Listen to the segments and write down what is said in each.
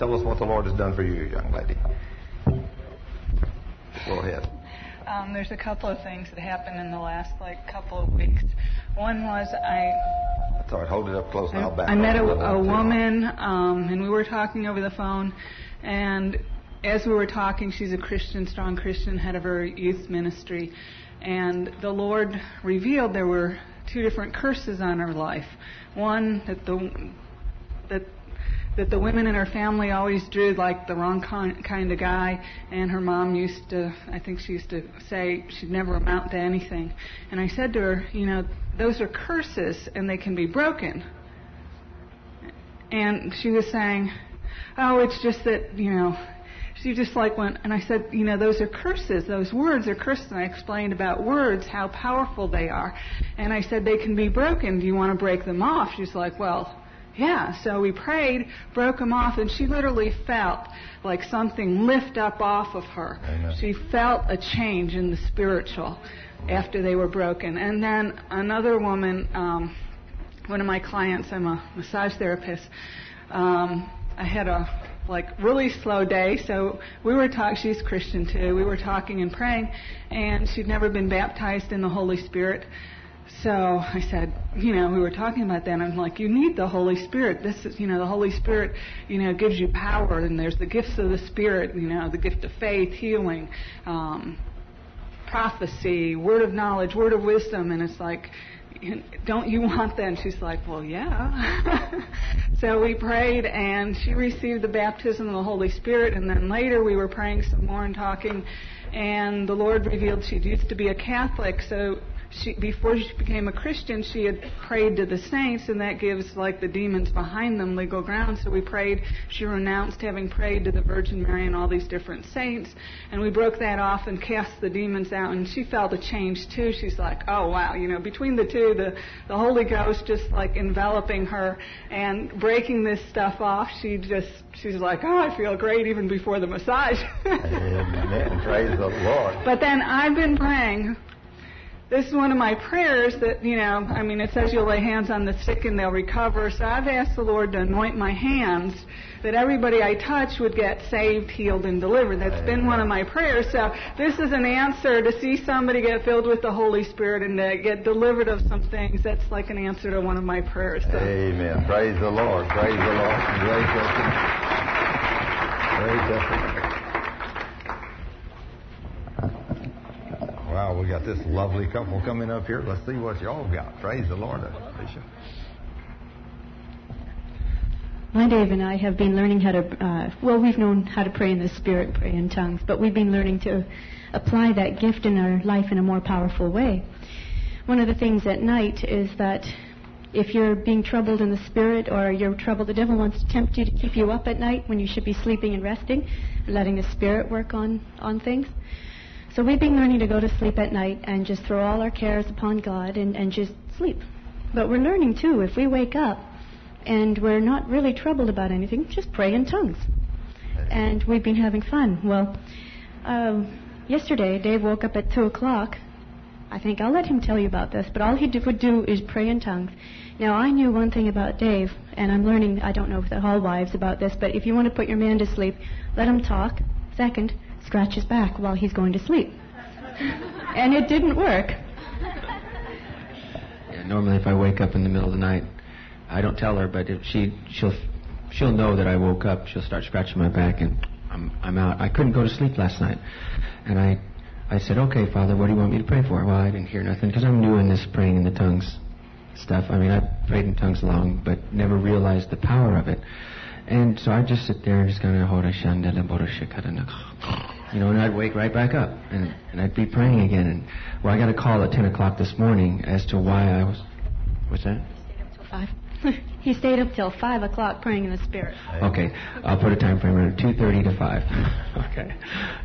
tell us what the Lord has done for you, young lady. Go ahead. Um, there's a couple of things that happened in the last like couple of weeks. One was I That's all right. Hold it up close and I'll back I met a, up a woman, um, and we were talking over the phone. And as we were talking, she's a Christian, strong Christian, head of her youth ministry. And the Lord revealed there were two different curses on her life. One that the that the women in her family always drew like the wrong kind, kind of guy, and her mom used to, I think she used to say she'd never amount to anything. And I said to her, you know, those are curses and they can be broken. And she was saying, oh, it's just that, you know, she just like went, and I said, you know, those are curses. Those words are curses. And I explained about words, how powerful they are. And I said, they can be broken. Do you want to break them off? She's like, well, yeah. So we prayed, broke them off, and she literally felt like something lift up off of her. Amen. She felt a change in the spiritual after they were broken. And then another woman, um, one of my clients, I'm a massage therapist. Um, I had a like really slow day, so we were talking. She's Christian too. We were talking and praying, and she'd never been baptized in the Holy Spirit. So I said, you know, we were talking about that. And I'm like, you need the Holy Spirit. This is, you know, the Holy Spirit, you know, gives you power, and there's the gifts of the Spirit. You know, the gift of faith, healing, um, prophecy, word of knowledge, word of wisdom, and it's like, don't you want that? And she's like, well, yeah. so we prayed, and she received the baptism of the Holy Spirit, and then later we were praying some more and talking, and the Lord revealed she used to be a Catholic, so she, before she became a Christian, she had prayed to the saints, and that gives like the demons behind them legal ground. So we prayed. She renounced having prayed to the Virgin Mary and all these different saints, and we broke that off and cast the demons out. And she felt a change too. She's like, oh wow, you know, between the two, the the Holy Ghost just like enveloping her and breaking this stuff off. She just she's like, oh, I feel great even before the massage. Amen. Praise the Lord. But then I've been praying. This is one of my prayers that, you know, I mean, it says you'll lay hands on the sick and they'll recover. So I've asked the Lord to anoint my hands that everybody I touch would get saved, healed, and delivered. That's been one of my prayers. So this is an answer to see somebody get filled with the Holy Spirit and to get delivered of some things. That's like an answer to one of my prayers. So. Amen. Praise the Lord. Praise the Lord. Great testimony. Great testimony. Wow, we got this lovely couple coming up here. Let's see what y'all got. Praise the Lord, Alicia. My Dave and I have been learning how to, uh, well, we've known how to pray in the Spirit, pray in tongues, but we've been learning to apply that gift in our life in a more powerful way. One of the things at night is that if you're being troubled in the Spirit or you're troubled, the devil wants to tempt you to keep you up at night when you should be sleeping and resting and letting the Spirit work on, on things. So we've been learning to go to sleep at night and just throw all our cares upon God and, and just sleep. But we're learning too, if we wake up and we're not really troubled about anything, just pray in tongues. And we've been having fun. Well, um, yesterday Dave woke up at 2 o'clock. I think I'll let him tell you about this, but all he do, would do is pray in tongues. Now, I knew one thing about Dave, and I'm learning, I don't know if the hall wives about this, but if you want to put your man to sleep, let him talk. Second, scratch his back while he's going to sleep. and it didn't work. Yeah, normally, if I wake up in the middle of the night, I don't tell her, but if she she'll she'll know that I woke up. She'll start scratching my back, and I'm I'm out. I couldn't go to sleep last night, and I I said, okay, Father, what do you want me to pray for? Well, I didn't hear nothing because I'm new in this praying in the tongues stuff. I mean, I prayed in tongues long, but never realized the power of it. And so I just sit there and just kind of you know, and I'd wake right back up and, and I'd be praying again. And well, I got a call at 10 o'clock this morning as to why I was. What's that? He stayed up Till five. he stayed up till five o'clock praying in the spirit. Okay, I'll put a time frame on it. 2:30 to 5. okay.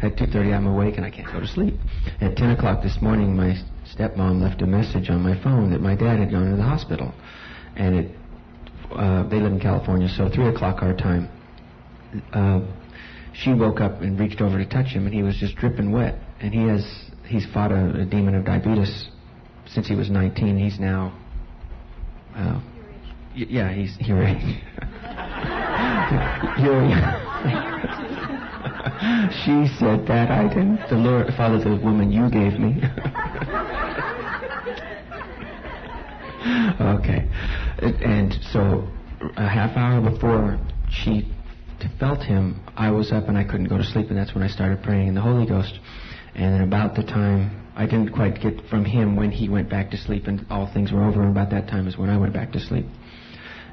At 2:30 I'm awake and I can't go to sleep. At 10 o'clock this morning, my stepmom left a message on my phone that my dad had gone to the hospital, and it. Uh, they live in California, so 3 o'clock our time. Uh, she woke up and reached over to touch him, and he was just dripping wet. And he has he's fought a, a demon of diabetes since he was 19. He's now. Uh, y- yeah, he's age. she said that I didn't. The Lord, Father, the woman you gave me. okay, and so a half hour before she felt him, I was up and I couldn't go to sleep, and that's when I started praying in the Holy Ghost. And about the time I didn't quite get from him when he went back to sleep and all things were over, and about that time is when I went back to sleep.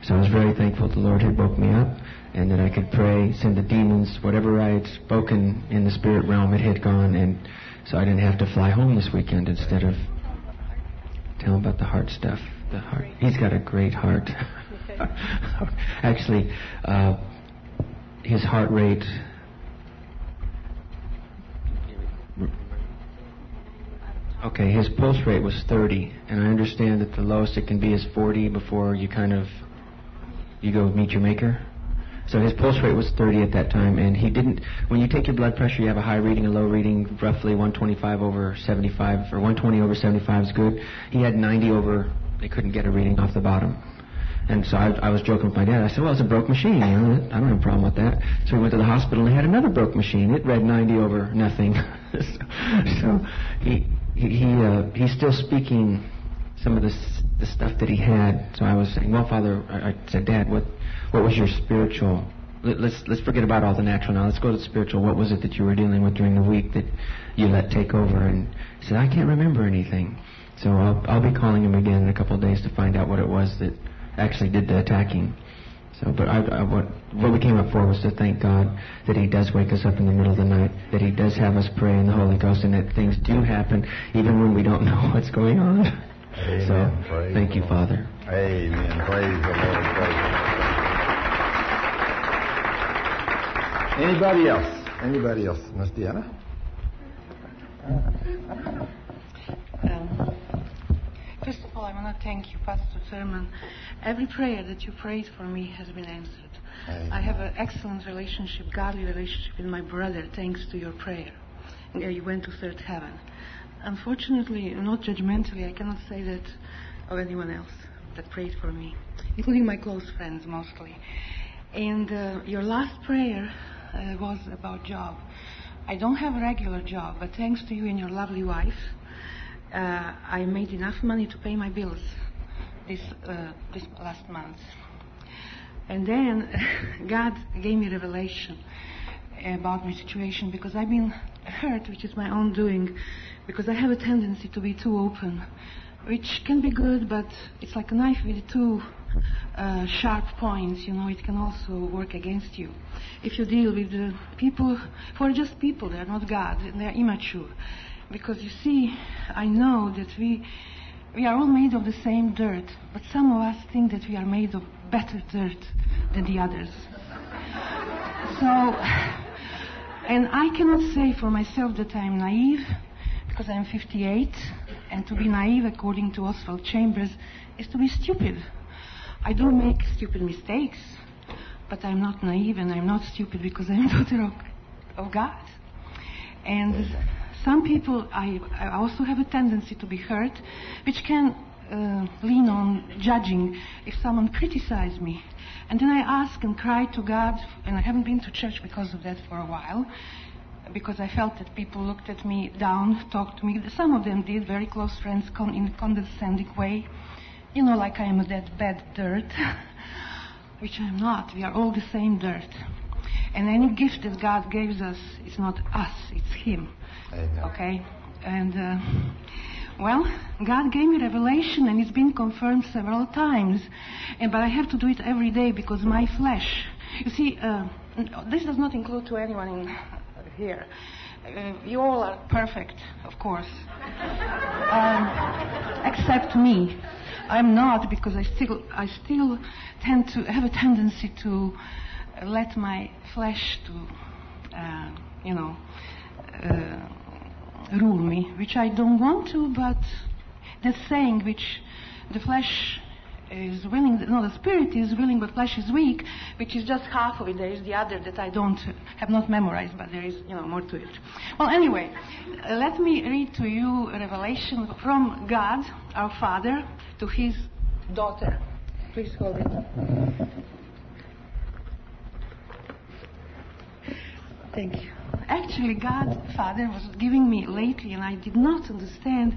So I was very thankful the Lord had woke me up and that I could pray, send the demons, whatever I had spoken in the spirit realm, it had gone, and so I didn't have to fly home this weekend instead of tell him about the heart stuff. The heart. He's got a great heart. Actually, uh, his heart rate. Okay, his pulse rate was 30, and I understand that the lowest it can be is 40 before you kind of you go meet your maker. So his pulse rate was 30 at that time, and he didn't. When you take your blood pressure, you have a high reading, a low reading, roughly 125 over 75, or 120 over 75 is good. He had 90 over. They couldn't get a reading off the bottom. And so I, I was joking with my dad. I said, "Well, it's a broke machine. You know, I don't have a problem with that." So we went to the hospital and they had another broke machine. It read 90 over nothing. so, so he he uh, he's still speaking some of the the stuff that he had. So I was saying, "Well, Father," I, I said, "Dad, what what was your spiritual?" Let, let's let's forget about all the natural now. Let's go to the spiritual. What was it that you were dealing with during the week that you let take over? And he said, "I can't remember anything." So I'll I'll be calling him again in a couple of days to find out what it was that actually did the attacking. So, but I, I, what, what we came up for was to thank God that He does wake us up in the middle of the night, that He does have us pray in the Holy Ghost, and that things do happen even when we don't know what's going on. Amen. So, Praise thank you, the Father. Amen. Praise the Lord. Praise the Lord. Anybody else? Anybody else? Miss Deanna? Um, first of all, I want to thank you, Pastor Thurman. Every prayer that you prayed for me has been answered. Amen. I have an excellent relationship, godly relationship with my brother, thanks to your prayer. Yeah, you went to third heaven. Unfortunately, not judgmentally, I cannot say that of anyone else that prayed for me, including my close friends mostly. And uh, your last prayer uh, was about job. I don't have a regular job, but thanks to you and your lovely wife, uh, I made enough money to pay my bills this uh, this last month. And then God gave me revelation about my situation because I've been hurt, which is my own doing, because I have a tendency to be too open, which can be good, but it's like a knife with two uh, sharp points. You know, it can also work against you if you deal with the people who are just people. They are not God. They are immature. Because you see, I know that we we are all made of the same dirt, but some of us think that we are made of better dirt than the others. So, and I cannot say for myself that I'm naive, because I'm 58, and to be naive, according to Oswald Chambers, is to be stupid. I do make stupid mistakes, but I'm not naive and I'm not stupid because I'm daughter of, of God. And some people, I, I also have a tendency to be hurt, which can uh, lean on judging if someone criticizes me. And then I ask and cry to God, and I haven't been to church because of that for a while, because I felt that people looked at me down, talked to me. Some of them did, very close friends, con- in a condescending way. You know, like I am that bad dirt, which I'm not. We are all the same dirt. And any gift that God gives us is not us, it's Him. Amen. Okay? And, uh, well, God gave me revelation and it's been confirmed several times. And, but I have to do it every day because my flesh. You see, uh, this does not include to anyone in here. Uh, you all are perfect, of course. um, except me. I'm not because I still, I still tend to have a tendency to let my flesh to, uh, you know, uh, rule me, which I don't want to, but that saying which the flesh is willing, no, the spirit is willing, but flesh is weak, which is just half of it. There is the other that I don't have not memorized, but there is, you know, more to it. Well, anyway, let me read to you a revelation from God, our Father, to His daughter. Please hold it. Thank you. Actually, God, Father, was giving me lately, and I did not understand.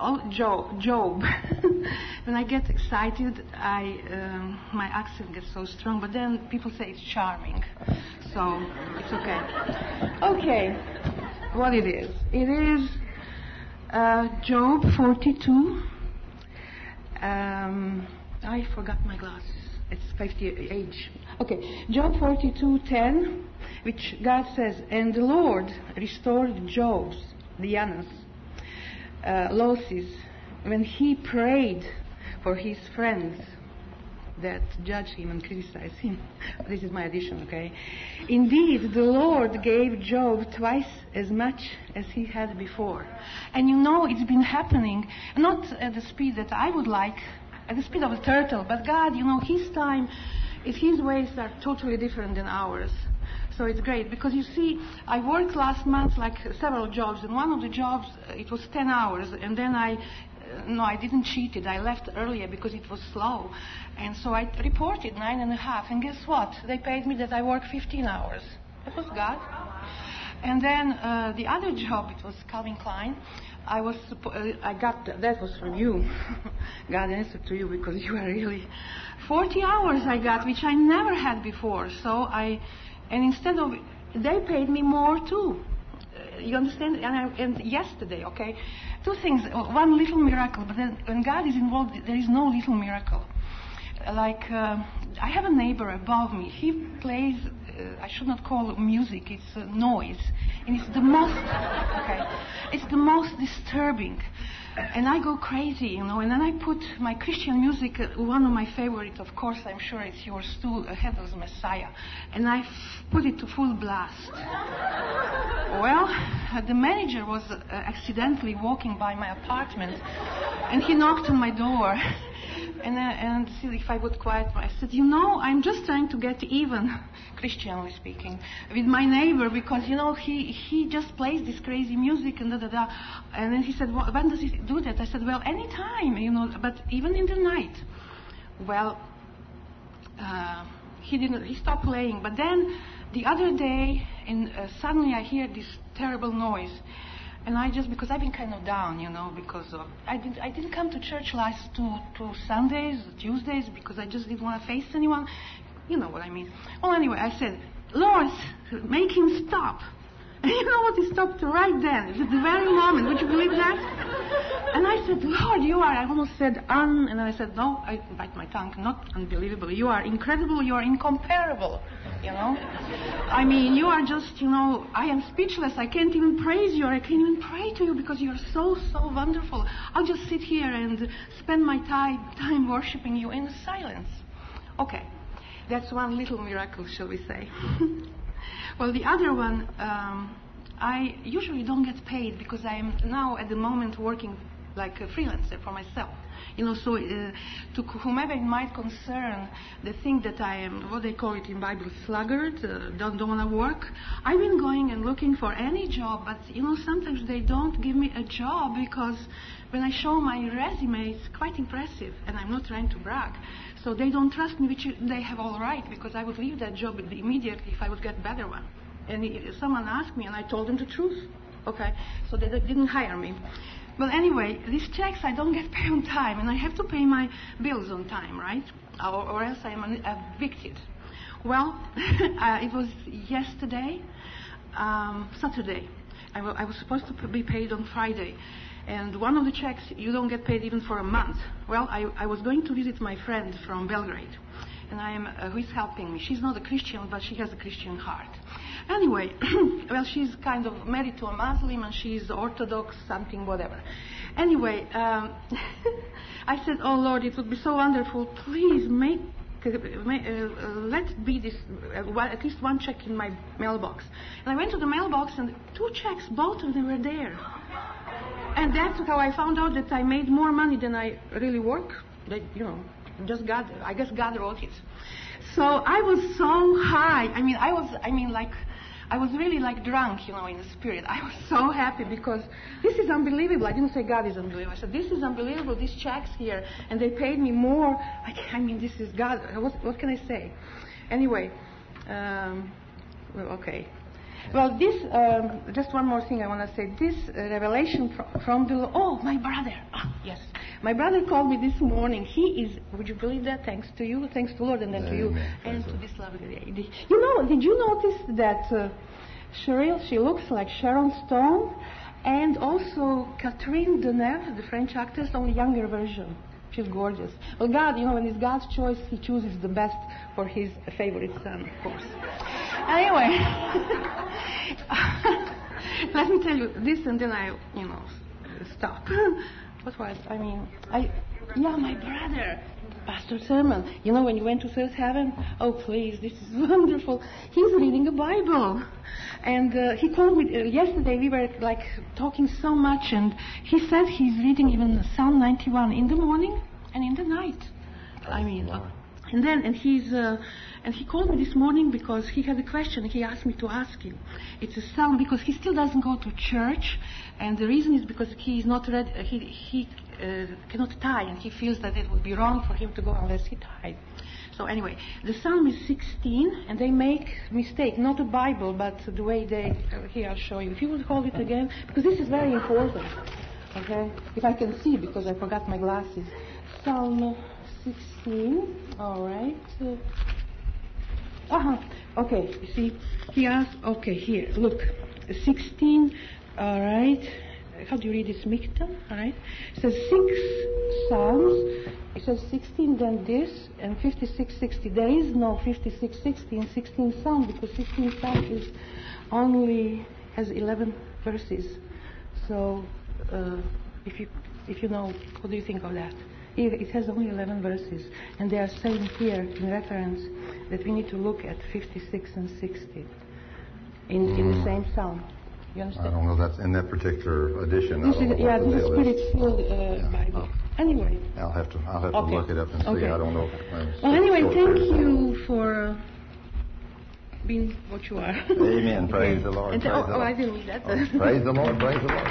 Oh, Job. Job. when I get excited, I um, my accent gets so strong. But then people say it's charming, so it's okay. Okay, what it is? It is uh, Job 42. Um, I forgot my glasses. It's 50 age. Okay, Job 42:10, which God says, and the Lord restored Job's, Diana's, uh, losses when he prayed for his friends that judge him and criticize him. this is my addition, okay? Indeed, the Lord gave Job twice as much as he had before. And you know, it's been happening, not at the speed that I would like, at the speed of a turtle, but God, you know, his time, his ways are totally different than ours. So it's great because you see, I worked last month like several jobs, and one of the jobs uh, it was 10 hours, and then I, uh, no, I didn't cheat it. I left earlier because it was slow, and so I reported nine and a half. And guess what? They paid me that I worked 15 hours. That was God. And then uh, the other job, it was Calvin Klein. I was, suppo- uh, I got that was from you. God answered to you because you are really 40 hours I got, which I never had before. So I and instead of, they paid me more too. Uh, you understand? And, I, and, yesterday, okay, two things. One little miracle, but then when God is involved, there is no little miracle. Like, uh, I have a neighbor above me. He plays, uh, I should not call it music, it's noise. And it's the most, okay, it's the most disturbing and I go crazy, you know. And then I put my Christian music, uh, one of my favorites, of course, I'm sure it's yours too, uh, Handel's Messiah, and I f- put it to full blast. well, uh, the manager was uh, accidentally walking by my apartment, and he knocked on my door. And, uh, and if I would quiet, I said, you know, I'm just trying to get even, Christianly speaking, with my neighbor because, you know, he, he just plays this crazy music and da da da. And then he said, well, when does he do that? I said, well, anytime, you know, but even in the night. Well, uh, he didn't, he stopped playing. But then the other day, and uh, suddenly I hear this terrible noise. And I just because I've been kind of down, you know, because of I didn't I didn't come to church last two two Sundays, Tuesdays, because I just didn't want to face anyone. You know what I mean. Well, anyway, I said, Lord, make him stop. And you know what? He stopped right then, at the very moment. Would you believe that? And I said, Lord, you are. I almost said un, and then I said, no. I bite my tongue. Not unbelievable. You are incredible. You are incomparable. You know. I mean, you are just. You know, I am speechless. I can't even praise you. Or I can't even pray to you because you are so so wonderful. I'll just sit here and spend my time time worshiping you in silence. Okay, that's one little miracle, shall we say? Well, the other one, um, I usually don't get paid because I am now at the moment working like a freelancer for myself. You know, so uh, to whomever it might concern, the thing that I am, what they call it in Bible, sluggard, uh, don't, don't want to work. I've been going and looking for any job, but you know, sometimes they don't give me a job because when I show my resume, it's quite impressive, and I'm not trying to brag. So they don't trust me, which they have all right, because I would leave that job immediately if I would get a better one. And someone asked me, and I told them the truth. Okay, so they didn't hire me. Well, anyway, these checks I don't get paid on time, and I have to pay my bills on time, right? Or, or else I am evicted. Well, uh, it was yesterday, um, Saturday. I, w- I was supposed to be paid on Friday. And one of the checks, you don't get paid even for a month. Well, I, I was going to visit my friend from Belgrade, and I am uh, who is helping me. She's not a Christian, but she has a Christian heart. Anyway, well, she's kind of married to a Muslim, and she's Orthodox, something, whatever. Anyway, um, I said, "Oh Lord, it would be so wonderful. Please make uh, uh, let it be this, uh, at least one check in my mailbox. And I went to the mailbox and two checks, both of them were there. And that's how I found out that I made more money than I really work. That, you know, just God, I guess God wrote it. So I was so high. I mean, I was, I mean, like, I was really like drunk, you know, in the spirit. I was so happy because this is unbelievable. I didn't say God is unbelievable. I said, this is unbelievable, these checks here, and they paid me more. I, I mean, this is God. What, what can I say? Anyway, um, well, okay. Well, this, um, just one more thing I want to say. This uh, revelation from, from the, oh, my brother. Ah, yes. My brother called me this morning. He is, would you believe that? Thanks to you, thanks to Lord, and then to you, Amen. and to this lovely lady. You know, did you notice that uh, Cheryl, she looks like Sharon Stone, and also Catherine Deneuve, the French actress, only younger version. She's gorgeous. Well, God, you know, when it's God's choice, He chooses the best for His favorite son, of course. Anyway, let me tell you this, and then I, you know, stop. What was? I mean, I, yeah, my brother, Pastor Sermon. You know, when you went to Third Heaven, oh please, this is wonderful. He's reading a Bible, and uh, he told me uh, yesterday we were like talking so much, and he said he's reading even Psalm 91 in the morning and in the night. I mean, uh, and then and he's uh, and he called me this morning because he had a question. He asked me to ask him. It's a psalm because he still doesn't go to church, and the reason is because he is not ready. He he uh, cannot tie, and he feels that it would be wrong for him to go unless he tied. So anyway, the psalm is 16, and they make mistake, not the Bible, but the way they. Uh, here I'll show you. If you would hold it again, because this is very important. Okay, if I can see, because I forgot my glasses. Psalm 16. All right. Uh, uh-huh. Okay, you see, he asked, okay, here, look, 16, all right. How do you read this? Mikta, all right. It says six psalms. It says 16, then this, and 56, 60. There is no 56, 60 in 16 psalms because 16 psalms is only has 11 verses. So, uh, if you if you know, what do you think of that? It, it has only 11 verses, and they are saying here in reference that we need to look at 56 and 60 in, in the same psalm. You I don't know that's in that particular edition. This is, yeah, this is deal is. spirit-filled uh, Bible. Anyway, I'll have to, I'll have to Okay. look it up and see. Okay. I don't know. well, anyway, thank period you for uh, being what you are. Amen. Praise the Lord. And Praise oh, the oh, I didn't need that. Oh, praise the Lord. Praise the Lord.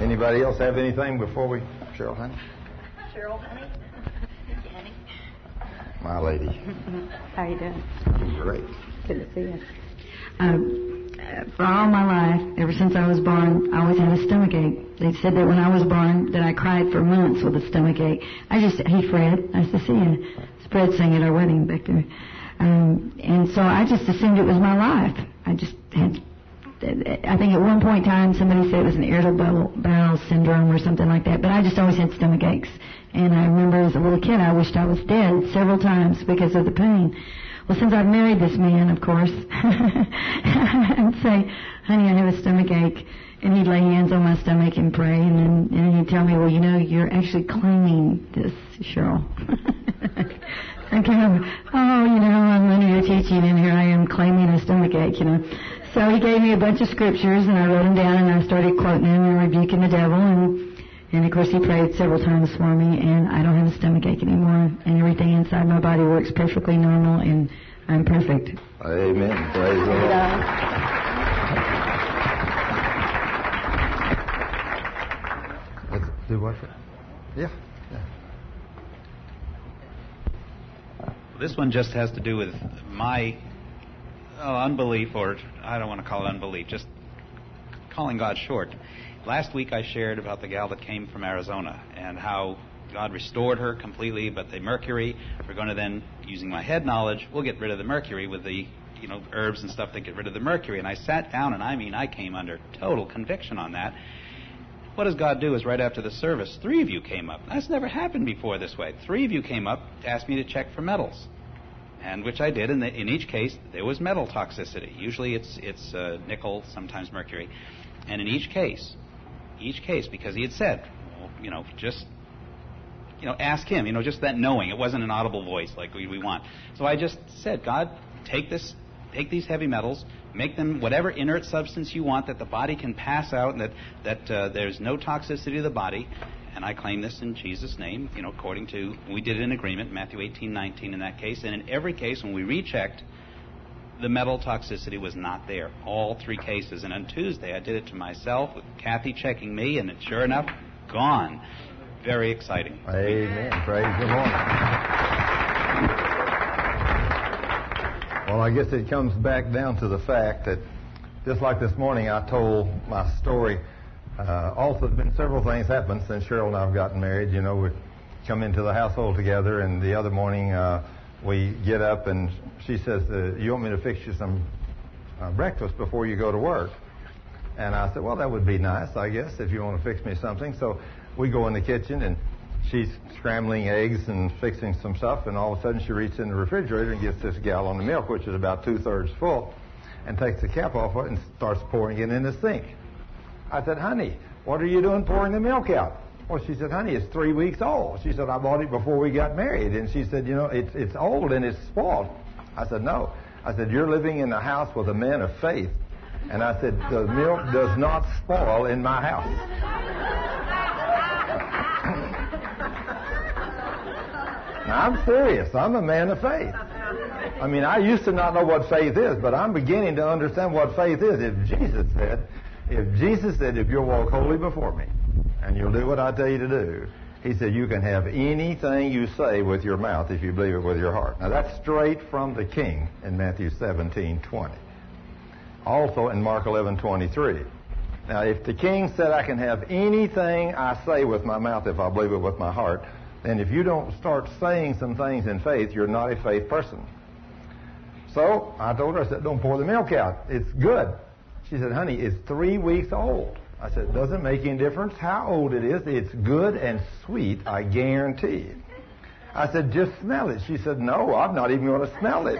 Anybody else have anything before we, Cheryl, honey? Cheryl, honey. Jenny. My lady. How you doing? I'm Great. Good to see you. Um, for all my life, ever since I was born, I always had a stomach ache. They said that when I was born that I cried for months with a stomach ache. I just, hey Fred, nice to see you. Fred sang at our wedding back there. Um, and so I just assumed it was my life. I just had I think at one point in time somebody said it was an irritable bowel syndrome or something like that, but I just always had stomach aches. And I remember as a little kid I wished I was dead several times because of the pain. Well, since I've married this man, of course, I'd say, honey, I have a stomach ache. And he'd lay hands on my stomach and pray, and then and he'd tell me, well, you know, you're actually claiming this, Cheryl. I kind of, oh, you know, I'm under your teaching, and here I am claiming a stomach ache, you know. So he gave me a bunch of scriptures, and I wrote them down, and I started quoting them and rebuking the devil, and and of course he prayed several times for me, and I don't have a stomach ache anymore, and everything inside my body works perfectly normal, and I'm perfect. Amen. Praise the Lord. uh, Let's do what? Yeah. yeah. This one just has to do with my oh, unbelief, or I don't want to call it unbelief, just calling God short. Last week I shared about the gal that came from Arizona and how God restored her completely, but the mercury, we're going to then, using my head knowledge, we'll get rid of the mercury with the you know herbs and stuff that get rid of the mercury. And I sat down, and I mean, I came under total conviction on that. What does God do is right after the service, three of you came up. That's never happened before this way. Three of you came up to ask me to check for metals, and which I did. And in each case, there was metal toxicity. Usually, it's it's uh, nickel, sometimes mercury, and in each case, each case, because he had said, well, you know, just you know, ask him. You know, just that knowing. It wasn't an audible voice like we, we want. So I just said, God, take this, take these heavy metals, make them whatever inert substance you want that the body can pass out, and that that uh, there's no toxicity to the body. And I claim this in Jesus' name. You know, according to we did in agreement, Matthew 18, 19 in that case, and in every case when we rechecked. The metal toxicity was not there. All three cases. And on Tuesday, I did it to myself with Kathy checking me, and sure enough, gone. Very exciting. Amen. Praise the Lord. Well, I guess it comes back down to the fact that just like this morning I told my story, uh, also there's been several things happened since Cheryl and I have gotten married. You know, we come into the household together, and the other morning uh, we get up and she says, uh, "You want me to fix you some uh, breakfast before you go to work?" And I said, "Well, that would be nice, I guess, if you want to fix me something." So we go in the kitchen and she's scrambling eggs and fixing some stuff, and all of a sudden she reaches in the refrigerator and gets this gallon of milk, which is about two thirds full, and takes the cap off it and starts pouring it in the sink. I said, honey, what are you doing pouring the milk out? Well, she said, honey, it's three weeks old. She said, I bought it before we got married. And she said, you know, it's, it's old and it's spoiled. I said, no. I said, you're living in a house with a man of faith. And I said, the milk does not spoil in my house. now, I'm serious. I'm a man of faith. I mean, I used to not know what faith is, but I'm beginning to understand what faith is. If Jesus said, if Jesus said, if you'll walk holy before me and you'll do what I tell you to do, he said, you can have anything you say with your mouth if you believe it with your heart. Now that's straight from the King in Matthew 17, 20. Also in Mark 11, 23. Now if the King said I can have anything I say with my mouth if I believe it with my heart, then if you don't start saying some things in faith, you're not a faith person. So I told her, I said, don't pour the milk out. It's good. She said, honey, it's three weeks old. I said, doesn't make any difference how old it is. It's good and sweet, I guarantee. I said, just smell it. She said, no, I'm not even going to smell it.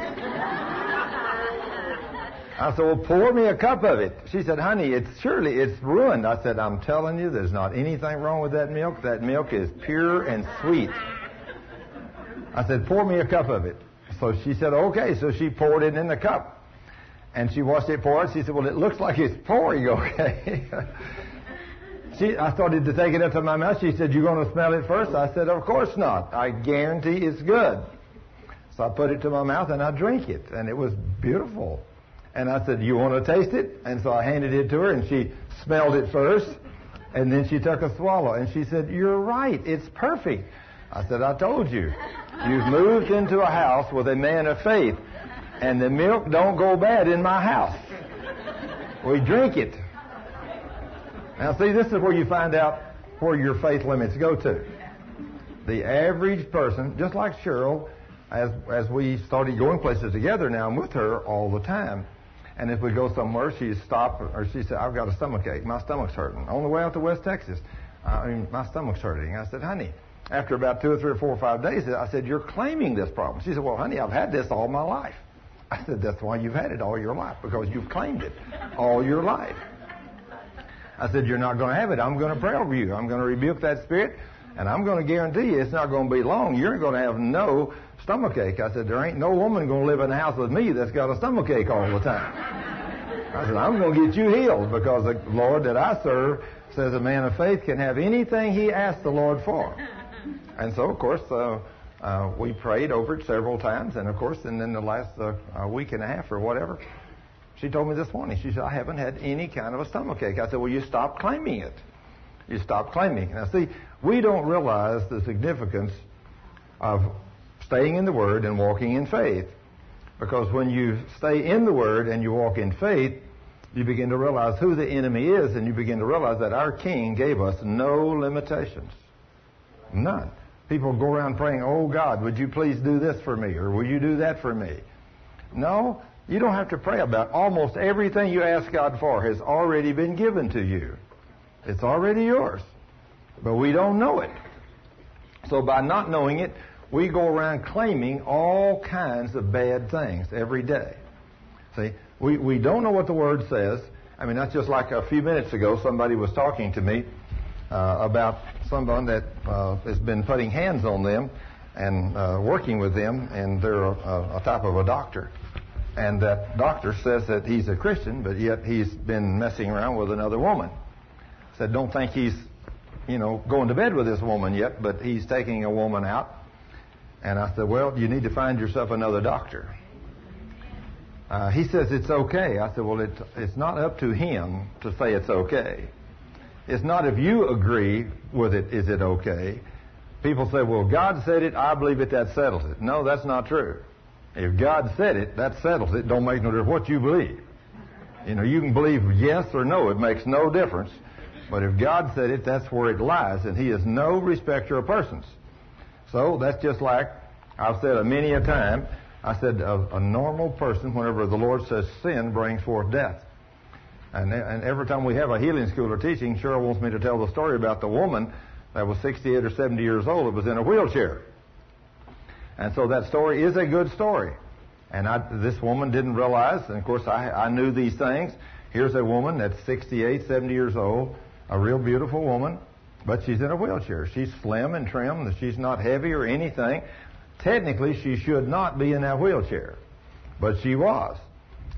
I said, well, pour me a cup of it. She said, honey, it's surely it's ruined. I said, I'm telling you, there's not anything wrong with that milk. That milk is pure and sweet. I said, pour me a cup of it. So she said, okay. So she poured it in the cup. And she watched it pour it. She said, well, it looks like it's pouring okay. she, I started to take it into my mouth. She said, you're going to smell it first? I said, of course not. I guarantee it's good. So I put it to my mouth and I drank it. And it was beautiful. And I said, you want to taste it? And so I handed it to her and she smelled it first. And then she took a swallow and she said, you're right. It's perfect. I said, I told you. You've moved into a house with a man of faith and the milk don't go bad in my house. We drink it. Now, see, this is where you find out where your faith limits go to. The average person, just like Cheryl, as as we started going places together now, I'm with her all the time. And if we go somewhere, she stop or she said, "I've got a stomach ache. My stomach's hurting." On the way out to West Texas, I mean, my stomach's hurting. I said, "Honey." After about two or three or four or five days, I said, "You're claiming this problem." She said, "Well, honey, I've had this all my life." I said, that's why you've had it all your life, because you've claimed it all your life. I said, you're not going to have it. I'm going to pray over you. I'm going to rebuke that spirit, and I'm going to guarantee you it's not going to be long. You're going to have no stomach ache. I said, there ain't no woman going to live in the house with me that's got a stomach ache all the time. I said, I'm going to get you healed because the Lord that I serve says a man of faith can have anything he asks the Lord for. And so, of course, uh, uh, we prayed over it several times, and of course, and then the last uh, week and a half or whatever, she told me this morning. She said, "I haven't had any kind of a stomach ache." I said, "Well, you stop claiming it. You stop claiming." It. Now, see, we don't realize the significance of staying in the Word and walking in faith, because when you stay in the Word and you walk in faith, you begin to realize who the enemy is, and you begin to realize that our King gave us no limitations, none. People go around praying, Oh God, would you please do this for me? Or will you do that for me? No, you don't have to pray about it. Almost everything you ask God for has already been given to you. It's already yours. But we don't know it. So by not knowing it, we go around claiming all kinds of bad things every day. See, we, we don't know what the Word says. I mean, that's just like a few minutes ago, somebody was talking to me uh, about someone that uh, has been putting hands on them and uh, working with them, and they're a, a type of a doctor. And that doctor says that he's a Christian, but yet he's been messing around with another woman. Said, don't think he's, you know, going to bed with this woman yet, but he's taking a woman out. And I said, well, you need to find yourself another doctor. Uh, he says it's okay. I said, well, it, it's not up to him to say it's okay. It's not if you agree with it, is it okay? People say, well, God said it, I believe it, that settles it. No, that's not true. If God said it, that settles it. Don't make no difference what you believe. You know, you can believe yes or no. It makes no difference. But if God said it, that's where it lies, and He is no respecter of persons. So that's just like I've said a many a time. I said a, a normal person, whenever the Lord says sin, brings forth death. And, and every time we have a healing school or teaching, Cheryl wants me to tell the story about the woman that was 68 or 70 years old that was in a wheelchair. And so that story is a good story. And I, this woman didn't realize, and of course I, I knew these things. Here's a woman that's 68, 70 years old, a real beautiful woman, but she's in a wheelchair. She's slim and trim. She's not heavy or anything. Technically, she should not be in that wheelchair, but she was.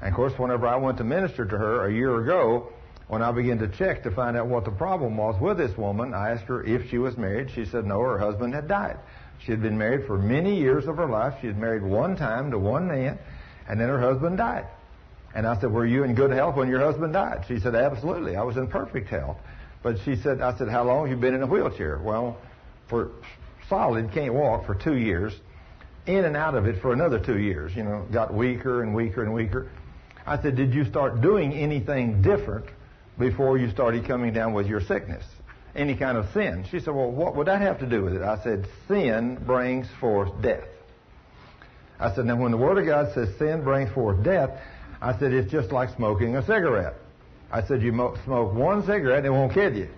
And of course, whenever I went to minister to her a year ago, when I began to check to find out what the problem was with this woman, I asked her if she was married. She said no, her husband had died. She had been married for many years of her life. She had married one time to one man, and then her husband died. And I said, Were you in good health when your husband died? She said, Absolutely. I was in perfect health. But she said, I said, How long have you been in a wheelchair? Well, for solid, can't walk for two years. In and out of it for another two years. You know, got weaker and weaker and weaker. I said, Did you start doing anything different before you started coming down with your sickness? any kind of sin. She said, Well, what would that have to do with it? I said, Sin brings forth death. I said, Now, when the Word of God says sin brings forth death, I said, It's just like smoking a cigarette. I said, You mo- smoke one cigarette, it won't kill you.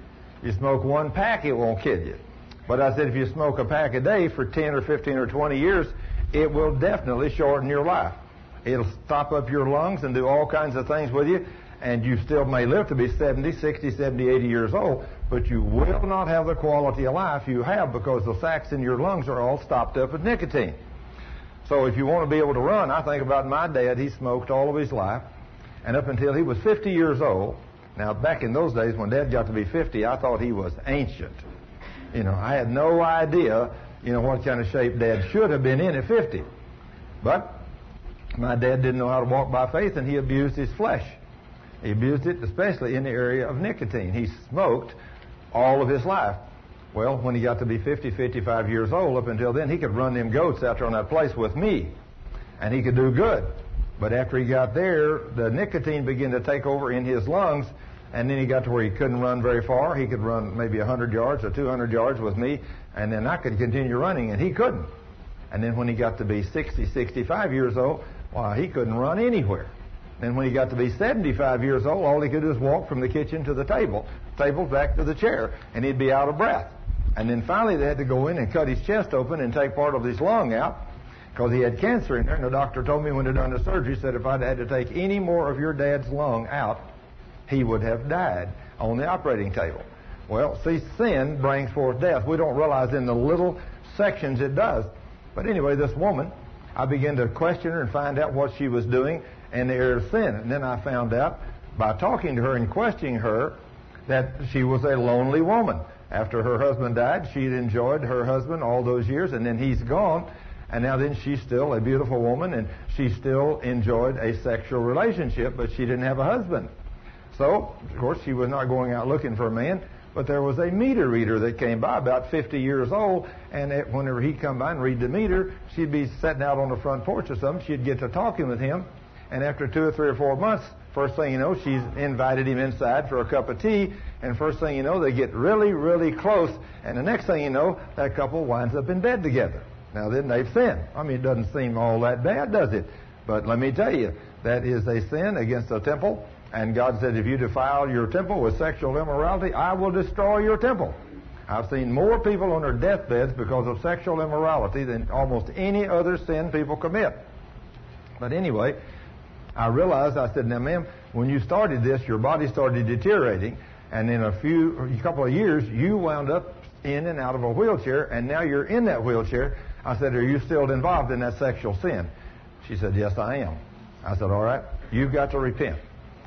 You smoke one pack, it won't kill you. But I said, If you smoke a pack a day for 10 or 15 or 20 years, it will definitely shorten your life. It'll stop up your lungs and do all kinds of things with you and you still may live to be 70, 60, 70, 80 years old, but you will not have the quality of life you have because the sacs in your lungs are all stopped up with nicotine. So if you want to be able to run, I think about my dad. He smoked all of his life, and up until he was 50 years old. Now, back in those days, when Dad got to be 50, I thought he was ancient. You know, I had no idea, you know, what kind of shape Dad should have been in at 50. But my dad didn't know how to walk by faith, and he abused his flesh. He abused it, especially in the area of nicotine. He smoked all of his life. Well, when he got to be 50, 55 years old, up until then, he could run them goats out there on that place with me. And he could do good. But after he got there, the nicotine began to take over in his lungs, and then he got to where he couldn't run very far. He could run maybe 100 yards or 200 yards with me, and then I could continue running, and he couldn't. And then when he got to be 60, 65 years old, why, he couldn't run anywhere. And when he got to be 75 years old, all he could do was walk from the kitchen to the table, table back to the chair, and he'd be out of breath. And then finally they had to go in and cut his chest open and take part of his lung out because he had cancer in there. And the doctor told me when they done the surgery, said if I'd had to take any more of your dad's lung out, he would have died on the operating table. Well, see, sin brings forth death. We don't realize in the little sections it does. But anyway, this woman, I began to question her and find out what she was doing and the area of sin. And then I found out by talking to her and questioning her that she was a lonely woman. After her husband died, she'd enjoyed her husband all those years, and then he's gone. And now then she's still a beautiful woman, and she still enjoyed a sexual relationship, but she didn't have a husband. So, of course, she was not going out looking for a man, but there was a meter reader that came by, about 50 years old, and it, whenever he'd come by and read the meter, she'd be sitting out on the front porch or something. She'd get to talking with him, and after two or three or four months, first thing you know, she's invited him inside for a cup of tea. And first thing you know, they get really, really close. And the next thing you know, that couple winds up in bed together. Now then, they've sinned. I mean, it doesn't seem all that bad, does it? But let me tell you, that is a sin against the temple. And God said, if you defile your temple with sexual immorality, I will destroy your temple. I've seen more people on their deathbeds because of sexual immorality than almost any other sin people commit. But anyway, I realized, I said, now, ma'am, when you started this, your body started deteriorating, and in a few, a couple of years, you wound up in and out of a wheelchair, and now you're in that wheelchair. I said, are you still involved in that sexual sin? She said, yes, I am. I said, all right, you've got to repent.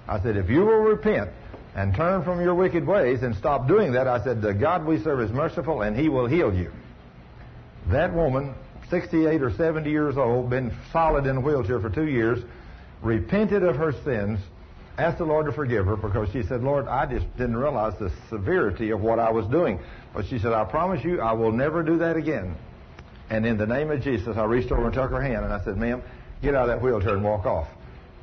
I said, if you will repent and turn from your wicked ways and stop doing that, I said, the God we serve is merciful and he will heal you. That woman, 68 or 70 years old, been solid in a wheelchair for two years, repented of her sins, asked the Lord to forgive her because she said, Lord, I just didn't realize the severity of what I was doing. But she said, I promise you, I will never do that again. And in the name of Jesus, I reached over and took her hand and I said, ma'am, get out of that wheelchair and walk off.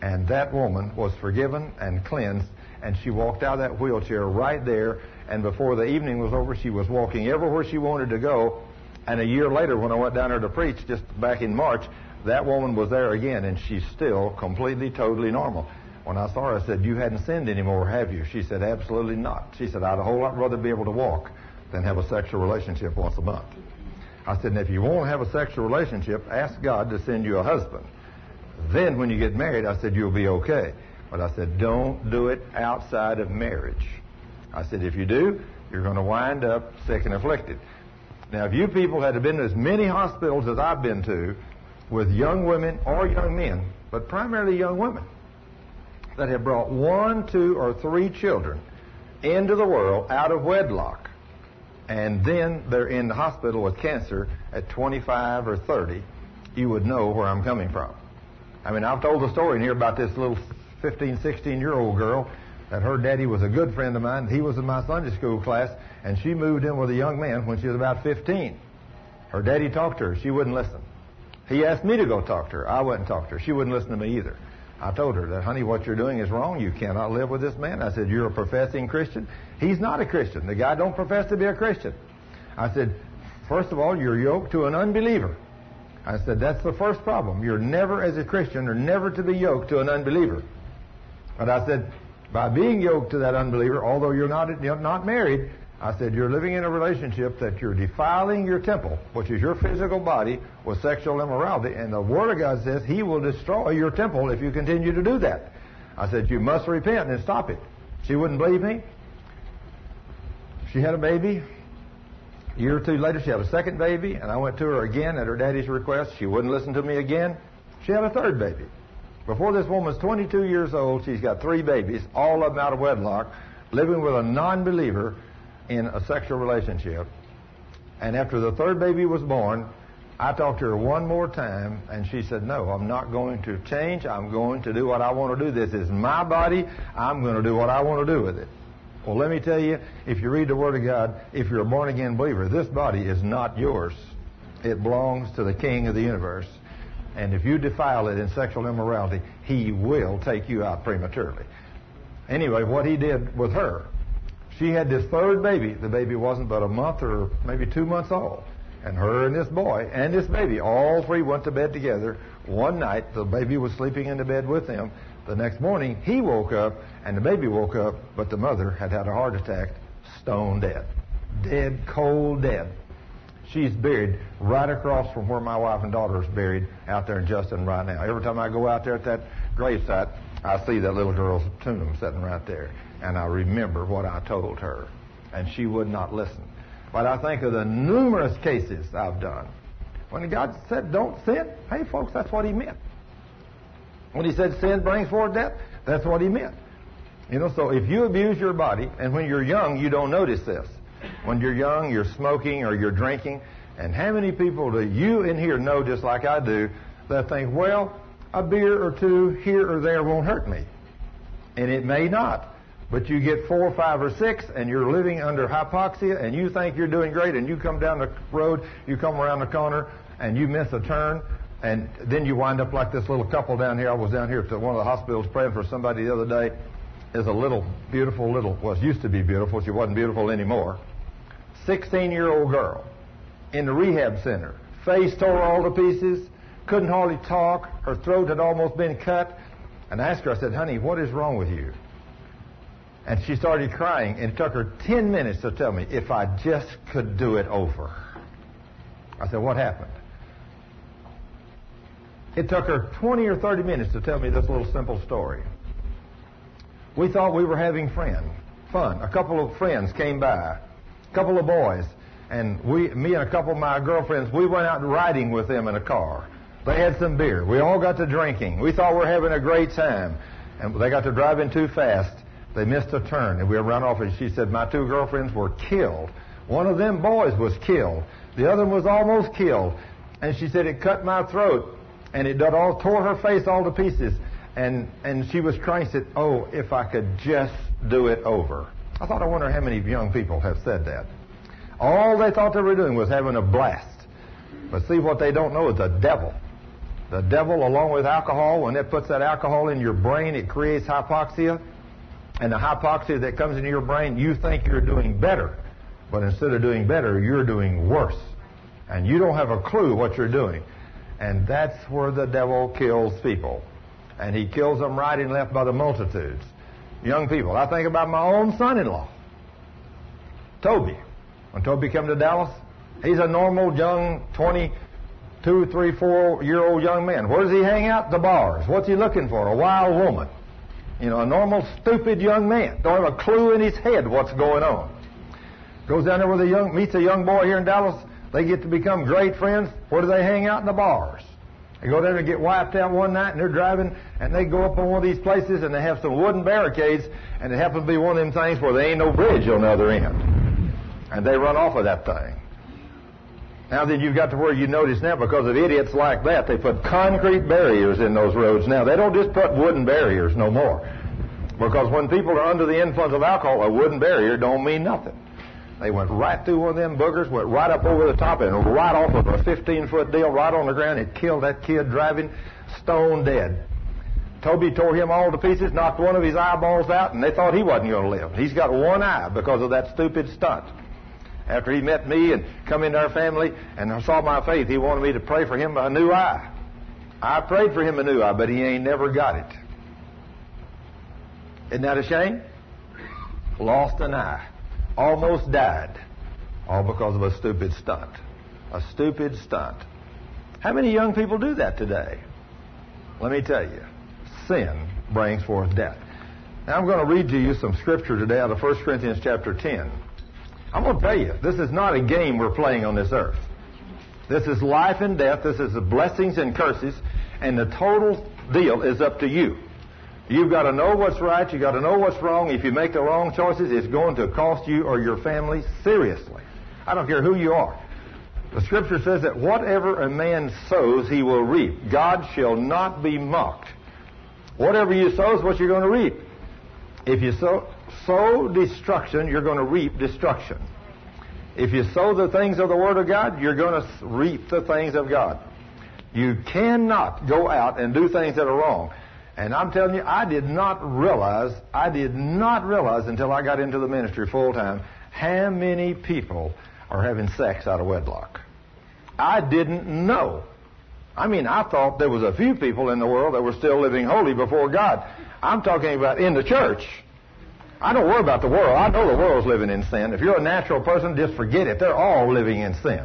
And that woman was forgiven and cleansed, and she walked out of that wheelchair right there. And before the evening was over, she was walking everywhere she wanted to go. And a year later, when I went down there to preach, just back in March, that woman was there again, and she's still completely, totally normal. When I saw her, I said, You hadn't sinned anymore, have you? She said, Absolutely not. She said, I'd a whole lot rather be able to walk than have a sexual relationship once a month. I said, if you won't have a sexual relationship, ask God to send you a husband. Then when you get married, I said, you'll be okay. But I said, don't do it outside of marriage. I said, if you do, you're going to wind up sick and afflicted. Now, if you people had been to as many hospitals as I've been to with young women or young men, but primarily young women, that have brought one, two, or three children into the world out of wedlock, and then they're in the hospital with cancer at 25 or 30, you would know where I'm coming from. I mean, I've told the story in here about this little 15, 16 year old girl that her daddy was a good friend of mine. He was in my Sunday school class, and she moved in with a young man when she was about 15. Her daddy talked to her. She wouldn't listen. He asked me to go talk to her. I wouldn't talk to her. She wouldn't listen to me either. I told her that, honey, what you're doing is wrong. You cannot live with this man. I said, you're a professing Christian. He's not a Christian. The guy don't profess to be a Christian. I said, first of all, you're yoked to an unbeliever. I said, that's the first problem. You're never, as a Christian, are never to be yoked to an unbeliever. But I said, by being yoked to that unbeliever, although you're not, you're not married, I said, you're living in a relationship that you're defiling your temple, which is your physical body, with sexual immorality. And the Word of God says He will destroy your temple if you continue to do that. I said, you must repent and stop it. She wouldn't believe me. She had a baby. A year or two later, she had a second baby, and I went to her again at her daddy's request. She wouldn't listen to me again. She had a third baby. Before this woman's 22 years old, she's got three babies, all of them out of wedlock, living with a non-believer in a sexual relationship. And after the third baby was born, I talked to her one more time, and she said, No, I'm not going to change. I'm going to do what I want to do. This is my body. I'm going to do what I want to do with it. Well, let me tell you, if you read the Word of God, if you're a born again believer, this body is not yours. It belongs to the King of the universe. And if you defile it in sexual immorality, He will take you out prematurely. Anyway, what He did with her, she had this third baby. The baby wasn't but a month or maybe two months old. And her and this boy and this baby, all three went to bed together. One night, the baby was sleeping in the bed with them. The next morning, he woke up, and the baby woke up, but the mother had had a heart attack, stone dead. Dead, cold dead. She's buried right across from where my wife and daughter is buried out there in Justin right now. Every time I go out there at that gravesite, I see that little girl's tomb sitting right there. And I remember what I told her. And she would not listen. But I think of the numerous cases I've done. When God said, don't sin, hey, folks, that's what He meant. When He said sin brings forth death, that's what He meant. You know, so if you abuse your body, and when you're young, you don't notice this. When you're young, you're smoking or you're drinking, and how many people do you in here know, just like I do, that think, well, a beer or two here or there won't hurt me? And it may not. But you get four, five, or six, and you're living under hypoxia, and you think you're doing great, and you come down the road, you come around the corner, and you miss a turn, and then you wind up like this little couple down here. I was down here at one of the hospitals praying for somebody the other day. There's a little, beautiful little, well, used to be beautiful. She wasn't beautiful anymore. 16 year old girl in the rehab center. Face tore all to pieces, couldn't hardly talk. Her throat had almost been cut. And I asked her, I said, honey, what is wrong with you? And she started crying, and it took her 10 minutes to tell me if I just could do it over. I said, What happened? It took her 20 or 30 minutes to tell me this little simple story. We thought we were having fun. A couple of friends came by, a couple of boys, and we, me and a couple of my girlfriends, we went out riding with them in a car. They had some beer. We all got to drinking. We thought we were having a great time. And they got to driving too fast. They missed a turn, and we ran off, and she said, My two girlfriends were killed. One of them boys was killed. The other one was almost killed. And she said, It cut my throat, and it all tore her face all to pieces. And, and she was crying, said, Oh, if I could just do it over. I thought, I wonder how many young people have said that. All they thought they were doing was having a blast. But see, what they don't know is the devil. The devil, along with alcohol, when it puts that alcohol in your brain, it creates hypoxia. And the hypoxia that comes into your brain, you think you're doing better. But instead of doing better, you're doing worse. And you don't have a clue what you're doing. And that's where the devil kills people. And he kills them right and left by the multitudes. Young people. I think about my own son-in-law, Toby. When Toby came to Dallas, he's a normal young 22, 3, 4 year old young man. Where does he hang out? The bars. What's he looking for? A wild woman. You know, a normal, stupid young man. Don't have a clue in his head what's going on. Goes down there with a young, meets a young boy here in Dallas. They get to become great friends. Where do they hang out? In the bars. They go there and get wiped out one night, and they're driving, and they go up on one of these places, and they have some wooden barricades, and it happens to be one of them things where there ain't no bridge on the other end. And they run off of that thing. Now then, you've got to where you notice now, because of idiots like that, they put concrete barriers in those roads now. They don't just put wooden barriers no more. Because when people are under the influence of alcohol, a wooden barrier don't mean nothing. They went right through one of them boogers, went right up over the top, and right off of a 15 foot deal, right on the ground. It killed that kid driving stone dead. Toby tore him all to pieces, knocked one of his eyeballs out, and they thought he wasn't going to live. He's got one eye because of that stupid stunt. After he met me and come into our family and saw my faith, he wanted me to pray for him a new eye. I prayed for him a new eye, but he ain't never got it. Isn't that a shame? Lost an eye almost died, all because of a stupid stunt. A stupid stunt. How many young people do that today? Let me tell you, sin brings forth death. Now I'm going to read to you some scripture today out of 1 Corinthians chapter 10. I'm going to tell you, this is not a game we're playing on this earth. This is life and death. This is the blessings and curses. And the total deal is up to you. You've got to know what's right. You've got to know what's wrong. If you make the wrong choices, it's going to cost you or your family seriously. I don't care who you are. The scripture says that whatever a man sows, he will reap. God shall not be mocked. Whatever you sow is what you're going to reap. If you sow, sow destruction, you're going to reap destruction. If you sow the things of the Word of God, you're going to reap the things of God. You cannot go out and do things that are wrong. And I'm telling you, I did not realize, I did not realize until I got into the ministry full time how many people are having sex out of wedlock. I didn't know. I mean, I thought there was a few people in the world that were still living holy before God. I'm talking about in the church. I don't worry about the world. I know the world's living in sin. If you're a natural person, just forget it. They're all living in sin.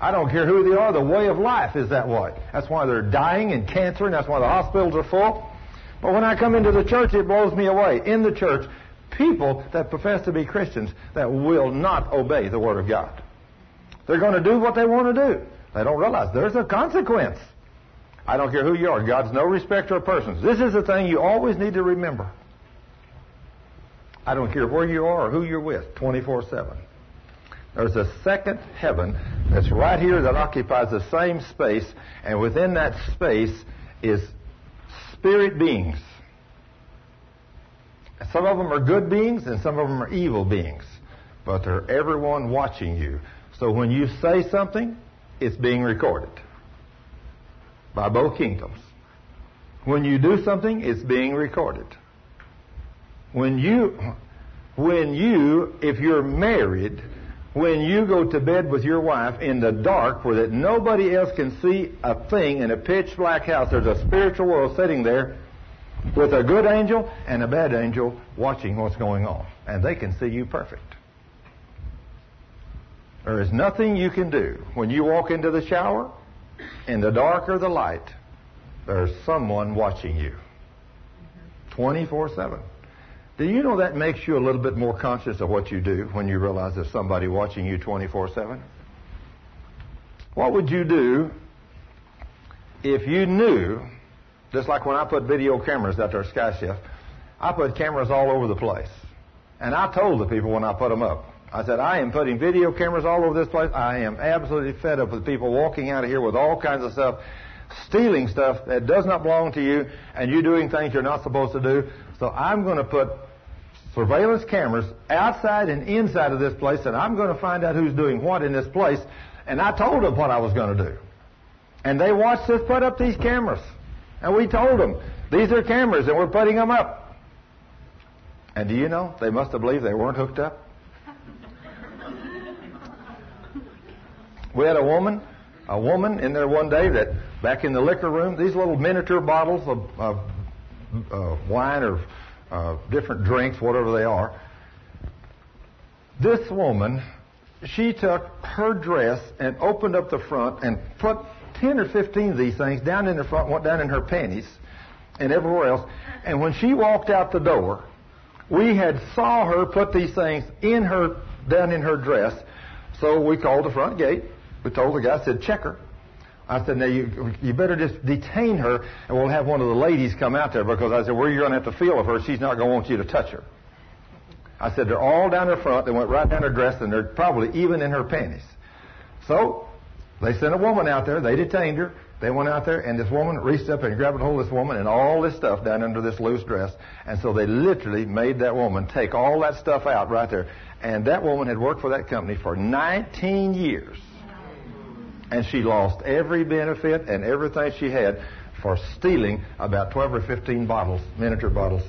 I don't care who they are. The way of life is that way. That's why they're dying in cancer, and that's why the hospitals are full. But when I come into the church, it blows me away. In the church, people that profess to be Christians that will not obey the Word of God. They're going to do what they want to do. They don't realize there's a consequence. I don't care who you are. God's no respecter of persons. This is the thing you always need to remember. I don't care where you are or who you're with, 24 7. There's a second heaven that's right here that occupies the same space, and within that space is spirit beings. Some of them are good beings and some of them are evil beings. But they're everyone watching you. So when you say something, it's being recorded by both kingdoms. When you do something, it's being recorded. When you, when you, if you're married, when you go to bed with your wife in the dark where that nobody else can see a thing in a pitch black house, there's a spiritual world sitting there with a good angel and a bad angel watching what's going on. And they can see you perfect. There is nothing you can do when you walk into the shower, in the dark or the light, there's someone watching you 24 7. Do you know that makes you a little bit more conscious of what you do when you realize there's somebody watching you 24 7? What would you do if you knew, just like when I put video cameras at our sky shift, I put cameras all over the place. And I told the people when I put them up, I said, I am putting video cameras all over this place. I am absolutely fed up with people walking out of here with all kinds of stuff, stealing stuff that does not belong to you, and you doing things you're not supposed to do. So I'm going to put surveillance cameras outside and inside of this place, and I'm going to find out who's doing what in this place. And I told them what I was going to do. And they watched us put up these cameras. And we told them, these are cameras and we're putting them up. And do you know, they must have believed they weren't hooked up. We had a woman, a woman in there one day that back in the liquor room, these little miniature bottles of, of uh, wine or uh, different drinks, whatever they are. This woman, she took her dress and opened up the front and put 10 or 15 of these things down in the front, went down in her panties and everywhere else. And when she walked out the door, we had saw her put these things in her, down in her dress. So we called the front gate. We told the guy, said, check her. I said, now you, you better just detain her and we'll have one of the ladies come out there because I said, where are you going to have to feel of her? She's not going to want you to touch her. I said, they're all down her front. They went right down her dress and they're probably even in her panties. So they sent a woman out there. They detained her. They went out there and this woman reached up and grabbed hold of this woman and all this stuff down under this loose dress. And so they literally made that woman take all that stuff out right there. And that woman had worked for that company for 19 years and she lost every benefit and everything she had for stealing about 12 or 15 bottles, miniature bottles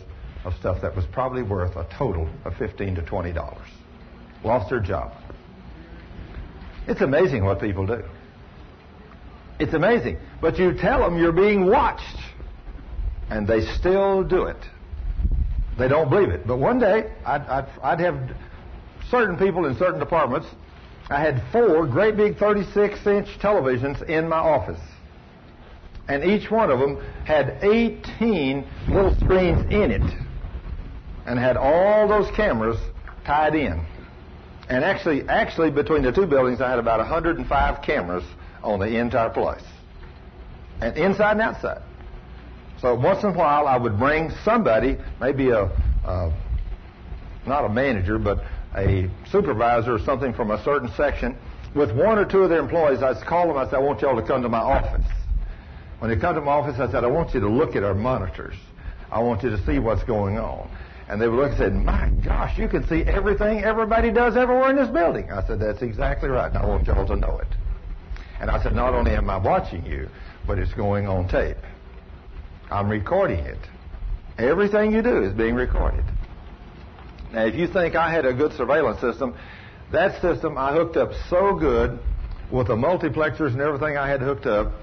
of stuff that was probably worth a total of 15 to 20 dollars. Lost her job. It's amazing what people do. It's amazing. But you tell them you're being watched, and they still do it. They don't believe it. But one day, I'd, I'd, I'd have certain people in certain departments I had four great big 36 inch televisions in my office. And each one of them had 18 little screens in it. And had all those cameras tied in. And actually, actually between the two buildings, I had about 105 cameras on the entire place. And inside and outside. So once in a while, I would bring somebody, maybe a, a not a manager, but a supervisor or something from a certain section with one or two of their employees, I'd call them, I said, I want y'all to come to my office. When they come to my office, I said, I want you to look at our monitors. I want you to see what's going on. And they would look and said, My gosh, you can see everything everybody does everywhere in this building. I said, That's exactly right, and I want y'all to know it. And I said, Not only am I watching you, but it's going on tape. I'm recording it. Everything you do is being recorded. Now, if you think I had a good surveillance system, that system I hooked up so good with the multiplexers and everything I had hooked up,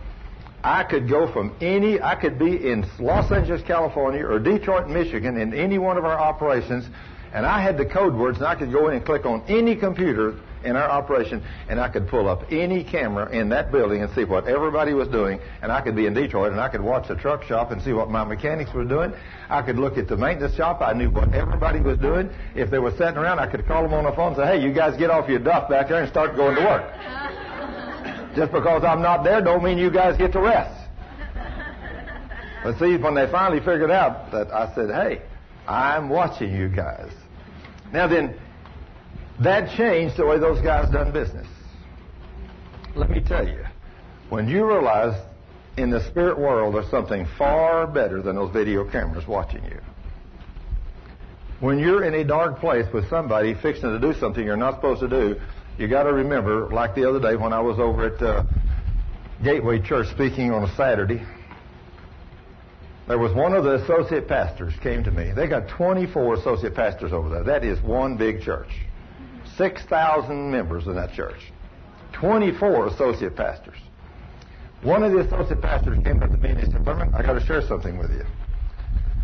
I could go from any, I could be in Los Angeles, California, or Detroit, Michigan, in any one of our operations, and I had the code words, and I could go in and click on any computer in our operation, and I could pull up any camera in that building and see what everybody was doing. And I could be in Detroit and I could watch the truck shop and see what my mechanics were doing. I could look at the maintenance shop. I knew what everybody was doing. If they were sitting around, I could call them on the phone and say, "Hey, you guys get off your duff back there and start going to work." Just because I'm not there, don't mean you guys get to rest. But see, when they finally figured out that I said, "Hey, I'm watching you guys," now then that changed the way those guys done business. Let me tell you, when you realize in the spirit world there's something far better than those video cameras watching you. When you're in a dark place with somebody fixing to do something you're not supposed to do, you got to remember, like the other day when I was over at uh, Gateway Church speaking on a Saturday, there was one of the associate pastors came to me. They got 24 associate pastors over there. That is one big church. 6,000 members in that church, 24 associate pastors. One of the associate pastors came up to me and he said, Thurman, I got to share something with you.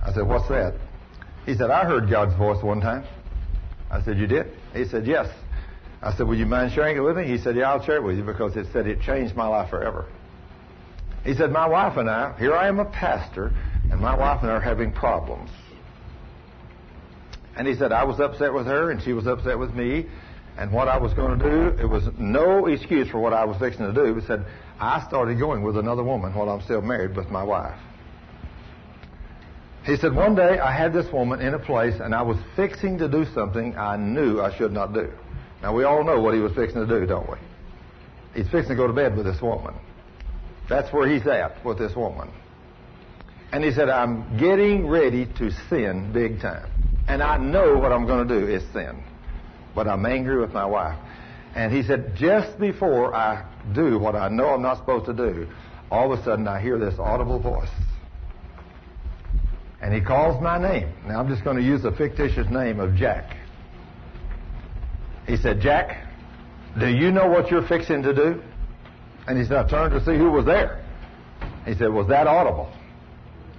I said, What's that? He said, I heard God's voice one time. I said, You did? He said, Yes. I said, Would you mind sharing it with me? He said, Yeah, I'll share it with you because it said it changed my life forever. He said, My wife and I, here I am a pastor, and my wife and I are having problems. And he said, I was upset with her, and she was upset with me. And what I was going to do, it was no excuse for what I was fixing to do. He said, I started going with another woman while I'm still married with my wife. He said, one day I had this woman in a place, and I was fixing to do something I knew I should not do. Now, we all know what he was fixing to do, don't we? He's fixing to go to bed with this woman. That's where he's at with this woman. And he said, I'm getting ready to sin big time. And I know what I'm going to do is sin. But I'm angry with my wife. And he said, just before I do what I know I'm not supposed to do, all of a sudden I hear this audible voice. And he calls my name. Now I'm just going to use a fictitious name of Jack. He said, Jack, do you know what you're fixing to do? And he said, I turned to see who was there. He said, Was that audible?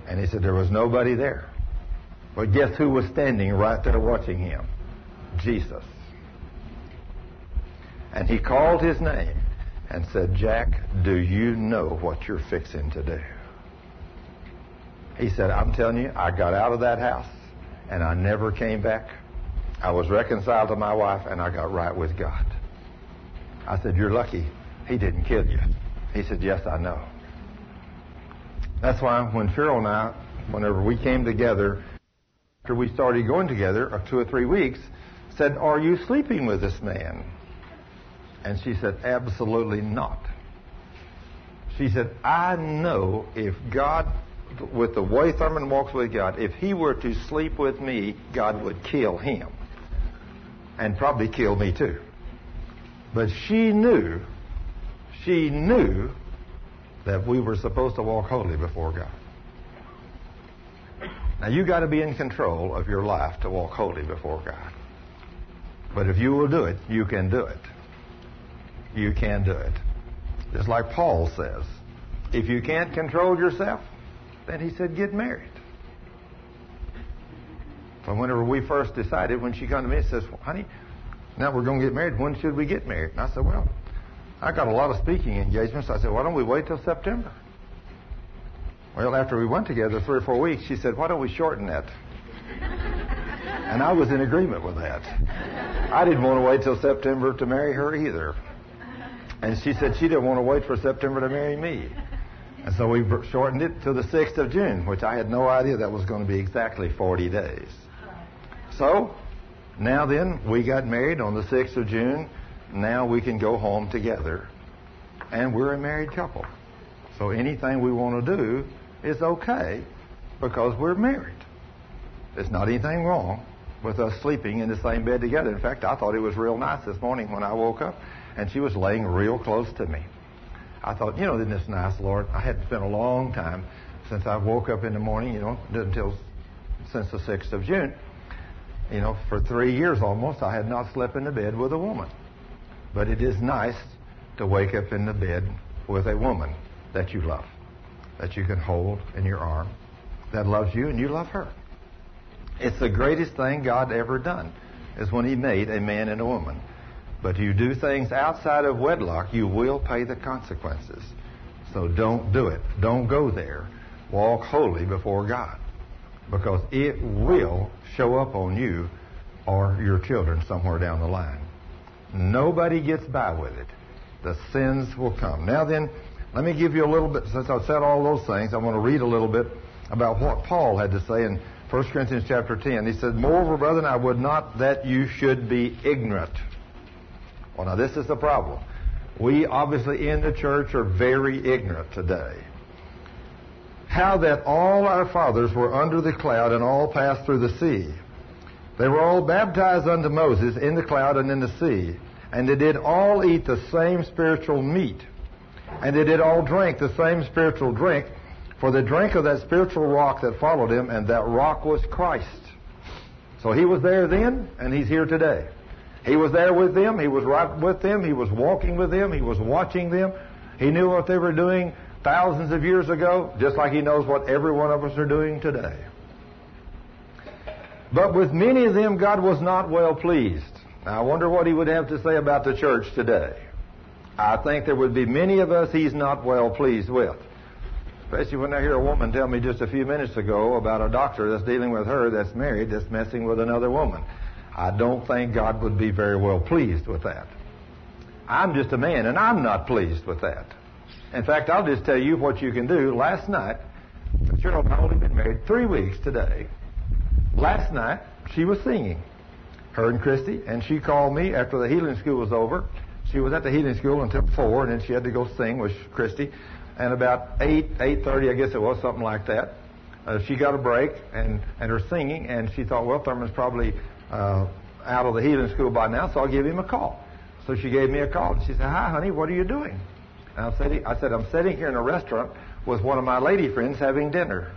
And he said, There was nobody there. But guess who was standing right there watching him? Jesus. And he called his name and said, Jack, do you know what you're fixing to do? He said, I'm telling you, I got out of that house and I never came back. I was reconciled to my wife and I got right with God. I said, You're lucky he didn't kill you. He said, Yes, I know. That's why when Cheryl and I, whenever we came together, after we started going together, two or three weeks, said, Are you sleeping with this man? And she said, Absolutely not. She said, I know if God, with the way Thurman walks with God, if he were to sleep with me, God would kill him. And probably kill me too. But she knew, she knew that we were supposed to walk holy before God. Now you got to be in control of your life to walk holy before God. But if you will do it, you can do it. You can do it. Just like Paul says, if you can't control yourself, then he said, get married. But whenever we first decided, when she came to me and says, well, honey, now we're going to get married. When should we get married? And I said, well, I got a lot of speaking engagements. I said, why don't we wait till September? Well, after we went together three or four weeks, she said, why don't we shorten it? and I was in agreement with that. I didn't want to wait till September to marry her either. And she said she didn't want to wait for September to marry me. And so we shortened it to the 6th of June, which I had no idea that was going to be exactly 40 days. So, now then, we got married on the 6th of June. Now we can go home together. And we're a married couple. So anything we want to do is okay because we're married. There's not anything wrong with us sleeping in the same bed together. In fact, I thought it was real nice this morning when I woke up and she was laying real close to me. I thought, you know, isn't this nice, Lord? I hadn't spent a long time since I woke up in the morning, you know, until since the 6th of June. You know, for three years almost, I had not slept in the bed with a woman. But it is nice to wake up in the bed with a woman that you love, that you can hold in your arm, that loves you and you love her. It's the greatest thing God ever done, is when He made a man and a woman. But you do things outside of wedlock, you will pay the consequences. So don't do it. Don't go there. Walk holy before God. Because it will show up on you or your children somewhere down the line. Nobody gets by with it. The sins will come. Now then, let me give you a little bit, since I've said all those things, I want to read a little bit about what Paul had to say in 1 Corinthians chapter 10. He said, Moreover, brethren, I would not that you should be ignorant. Well, now this is the problem. We obviously in the church are very ignorant today. How that all our fathers were under the cloud and all passed through the sea. They were all baptized unto Moses in the cloud and in the sea. And they did all eat the same spiritual meat. And they did all drink the same spiritual drink. For they drank of that spiritual rock that followed him, and that rock was Christ. So he was there then, and he's here today. He was there with them. He was right with them. He was walking with them. He was watching them. He knew what they were doing thousands of years ago, just like he knows what every one of us are doing today. But with many of them, God was not well pleased. Now, I wonder what he would have to say about the church today. I think there would be many of us he's not well pleased with. Especially when I hear a woman tell me just a few minutes ago about a doctor that's dealing with her that's married that's messing with another woman. I don't think God would be very well pleased with that. I'm just a man, and I'm not pleased with that. In fact, I'll just tell you what you can do. Last night, Cheryl and I only been married three weeks today. Last night, she was singing, her and Christy, and she called me after the healing school was over. She was at the healing school until four, and then she had to go sing with Christy. And about eight, eight thirty, I guess it was something like that. Uh, she got a break and and her singing, and she thought, well, Thurman's probably uh, out of the healing school by now, so I'll give him a call. So she gave me a call. and She said, Hi, honey, what are you doing? And I said, I said, I'm sitting here in a restaurant with one of my lady friends having dinner.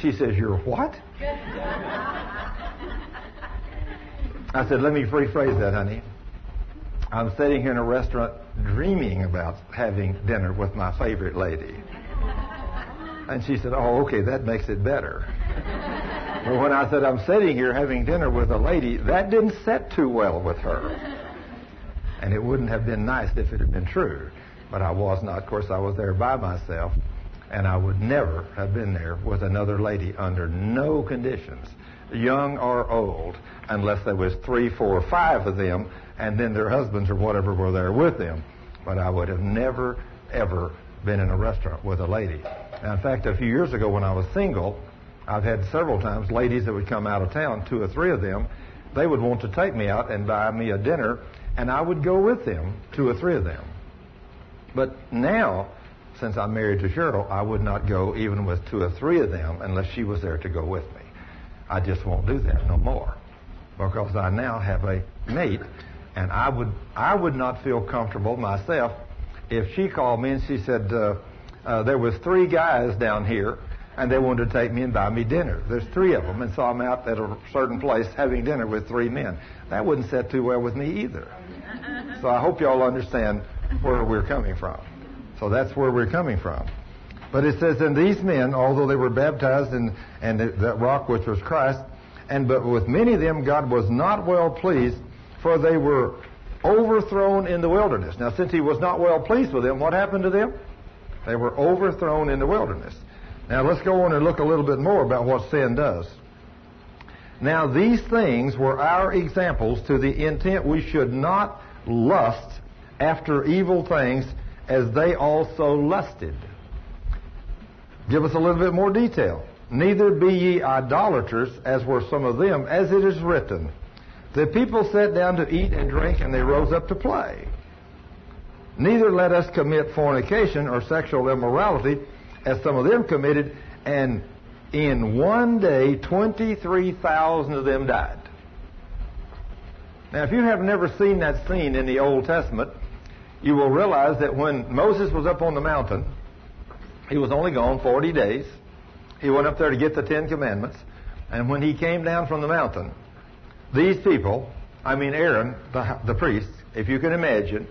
She says, You're what? I said, Let me rephrase that, honey. I'm sitting here in a restaurant dreaming about having dinner with my favorite lady. And she said, Oh, okay, that makes it better. But when I said I'm sitting here having dinner with a lady, that didn't set too well with her. And it wouldn't have been nice if it had been true. But I was not. Of course, I was there by myself. And I would never have been there with another lady under no conditions, young or old, unless there was three, four, five of them, and then their husbands or whatever were there with them. But I would have never, ever been in a restaurant with a lady. Now, in fact, a few years ago when I was single, I've had several times ladies that would come out of town, two or three of them, they would want to take me out and buy me a dinner, and I would go with them, two or three of them. But now, since I'm married to Cheryl, I would not go even with two or three of them unless she was there to go with me. I just won't do that no more because I now have a mate, and I would I would not feel comfortable myself if she called me and she said uh, uh, there was three guys down here and they wanted to take me and buy me dinner. There's three of them, and so I'm out at a certain place having dinner with three men. That wouldn't set too well with me either. So I hope y'all understand where we're coming from. So that's where we're coming from. But it says, and these men, although they were baptized in, and that rock which was Christ, and but with many of them God was not well pleased, for they were overthrown in the wilderness. Now, since he was not well pleased with them, what happened to them? They were overthrown in the wilderness. Now, let's go on and look a little bit more about what sin does. Now, these things were our examples to the intent we should not lust after evil things as they also lusted. Give us a little bit more detail. Neither be ye idolaters, as were some of them, as it is written. The people sat down to eat and drink, and they rose up to play. Neither let us commit fornication or sexual immorality, as some of them committed, and in one day 23,000 of them died. Now, if you have never seen that scene in the Old Testament, you will realize that when Moses was up on the mountain, he was only gone 40 days. He went up there to get the Ten Commandments. And when he came down from the mountain, these people, I mean Aaron, the, the priest, if you can imagine,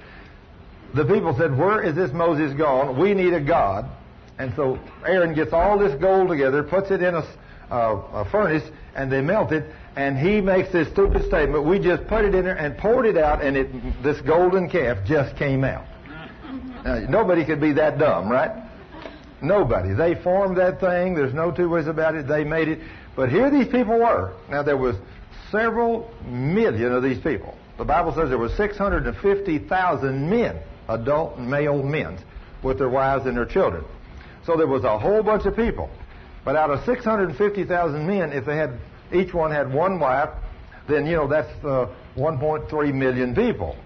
the people said, Where is this Moses gone? We need a God. And so Aaron gets all this gold together, puts it in a, a furnace, and they melt it. And he makes this stupid statement: "We just put it in there and poured it out, and it, this golden calf just came out." Now, nobody could be that dumb, right? Nobody. They formed that thing. There's no two ways about it. They made it. But here these people were. Now there was several million of these people. The Bible says there were 650,000 men, adult male men, with their wives and their children. So there was a whole bunch of people. But out of 650,000 men, if they had each one had one wife, then you know that's uh, 1.3 million people.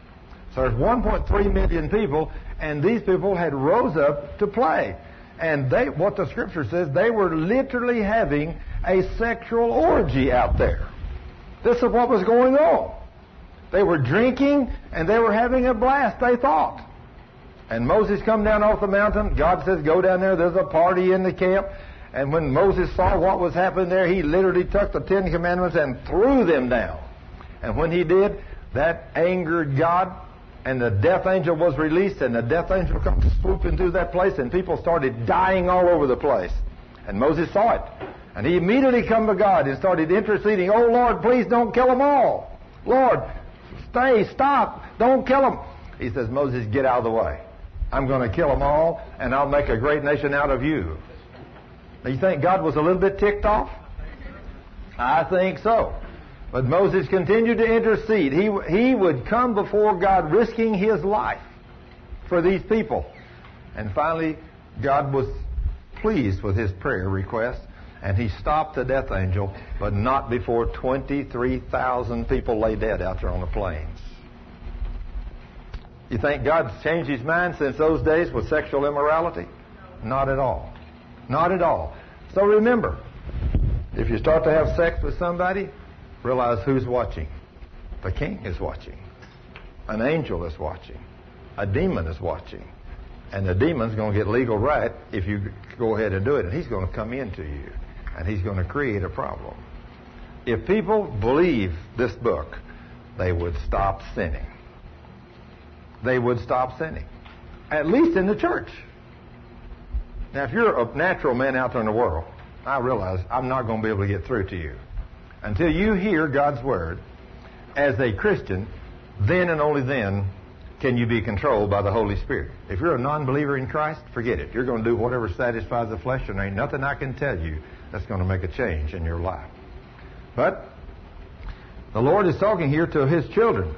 So there's 1.3 million people, and these people had rose up to play. And they, what the scripture says, they were literally having a sexual orgy out there. This is what was going on. They were drinking and they were having a blast, they thought. And Moses come down off the mountain. God says, go down there. There's a party in the camp. And when Moses saw what was happening there, he literally took the Ten Commandments and threw them down. And when he did, that angered God, and the death angel was released, and the death angel come swooping through that place, and people started dying all over the place. And Moses saw it. And he immediately come to God and started interceding, Oh Lord, please don't kill them all. Lord, stay, stop, don't kill them. He says, Moses, get out of the way. I'm going to kill them all, and I'll make a great nation out of you. Now, you think God was a little bit ticked off? I think so. But Moses continued to intercede. He, he would come before God risking his life for these people. And finally, God was pleased with his prayer request, and he stopped the death angel, but not before 23,000 people lay dead out there on the plains. You think God's changed his mind since those days with sexual immorality? Not at all. Not at all. So remember, if you start to have sex with somebody, realize who's watching. The king is watching. An angel is watching. A demon is watching. And the demon's going to get legal right if you go ahead and do it. And he's going to come into you. And he's going to create a problem. If people believe this book, they would stop sinning. They would stop sinning. At least in the church. Now, if you're a natural man out there in the world, I realize I'm not going to be able to get through to you. Until you hear God's word as a Christian, then and only then can you be controlled by the Holy Spirit. If you're a non believer in Christ, forget it. You're going to do whatever satisfies the flesh, and there ain't nothing I can tell you that's going to make a change in your life. But the Lord is talking here to His children.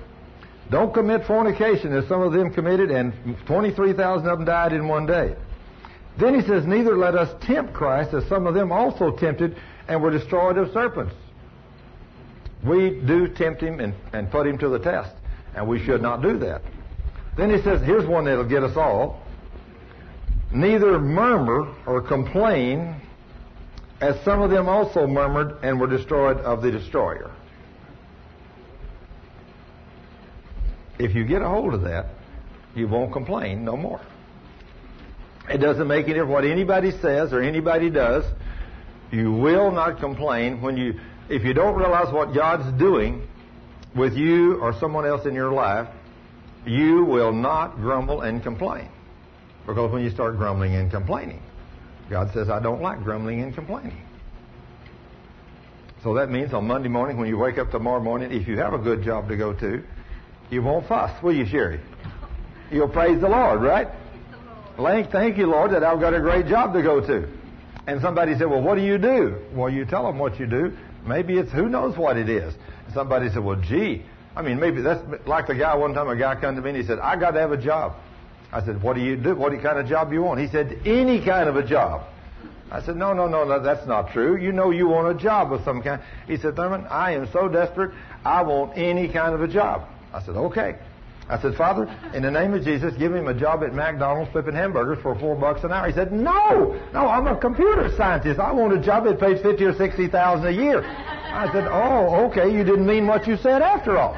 Don't commit fornication as some of them committed, and 23,000 of them died in one day. Then he says, Neither let us tempt Christ as some of them also tempted and were destroyed of serpents. We do tempt him and, and put him to the test, and we should not do that. Then he says, Here's one that'll get us all. Neither murmur or complain as some of them also murmured and were destroyed of the destroyer. If you get a hold of that, you won't complain no more. It doesn't make any difference what anybody says or anybody does. You will not complain when you, if you don't realize what God's doing with you or someone else in your life, you will not grumble and complain. Because when you start grumbling and complaining, God says, I don't like grumbling and complaining. So that means on Monday morning, when you wake up tomorrow morning, if you have a good job to go to, you won't fuss, will you, Sherry? You'll praise the Lord, right? Thank you, Lord, that I've got a great job to go to. And somebody said, Well, what do you do? Well, you tell them what you do. Maybe it's who knows what it is. And somebody said, Well, gee, I mean, maybe that's like the guy one time, a guy come to me and he said, I got to have a job. I said, What do you do? What kind of job you want? He said, Any kind of a job. I said, No, no, no, no, that's not true. You know you want a job of some kind. He said, Thurman, I am so desperate, I want any kind of a job. I said, Okay. I said, Father, in the name of Jesus, give him a job at McDonald's flipping hamburgers for four bucks an hour. He said, No, no, I'm a computer scientist. I want a job that pays fifty or sixty thousand a year. I said, Oh, okay, you didn't mean what you said after all.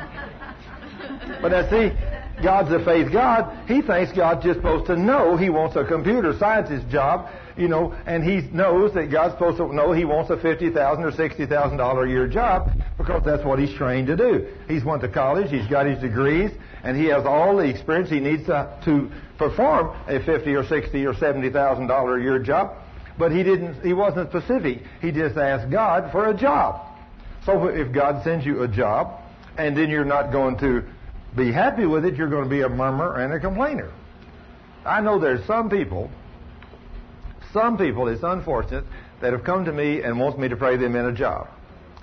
But I see, God's a faith God. He thinks God's just supposed to know he wants a computer scientist job, you know, and he knows that God's supposed to know he wants a fifty thousand or sixty thousand dollar a year job because that's what he's trained to do. He's went to college, he's got his degrees, and he has all the experience he needs to, to perform a fifty or sixty or seventy thousand dollar a year job. But he didn't. He wasn't specific. He just asked God for a job. So if God sends you a job, and then you're not going to be happy with it, you're going to be a murmurer and a complainer. I know there's some people, some people, it's unfortunate, that have come to me and wants me to pray them in a job.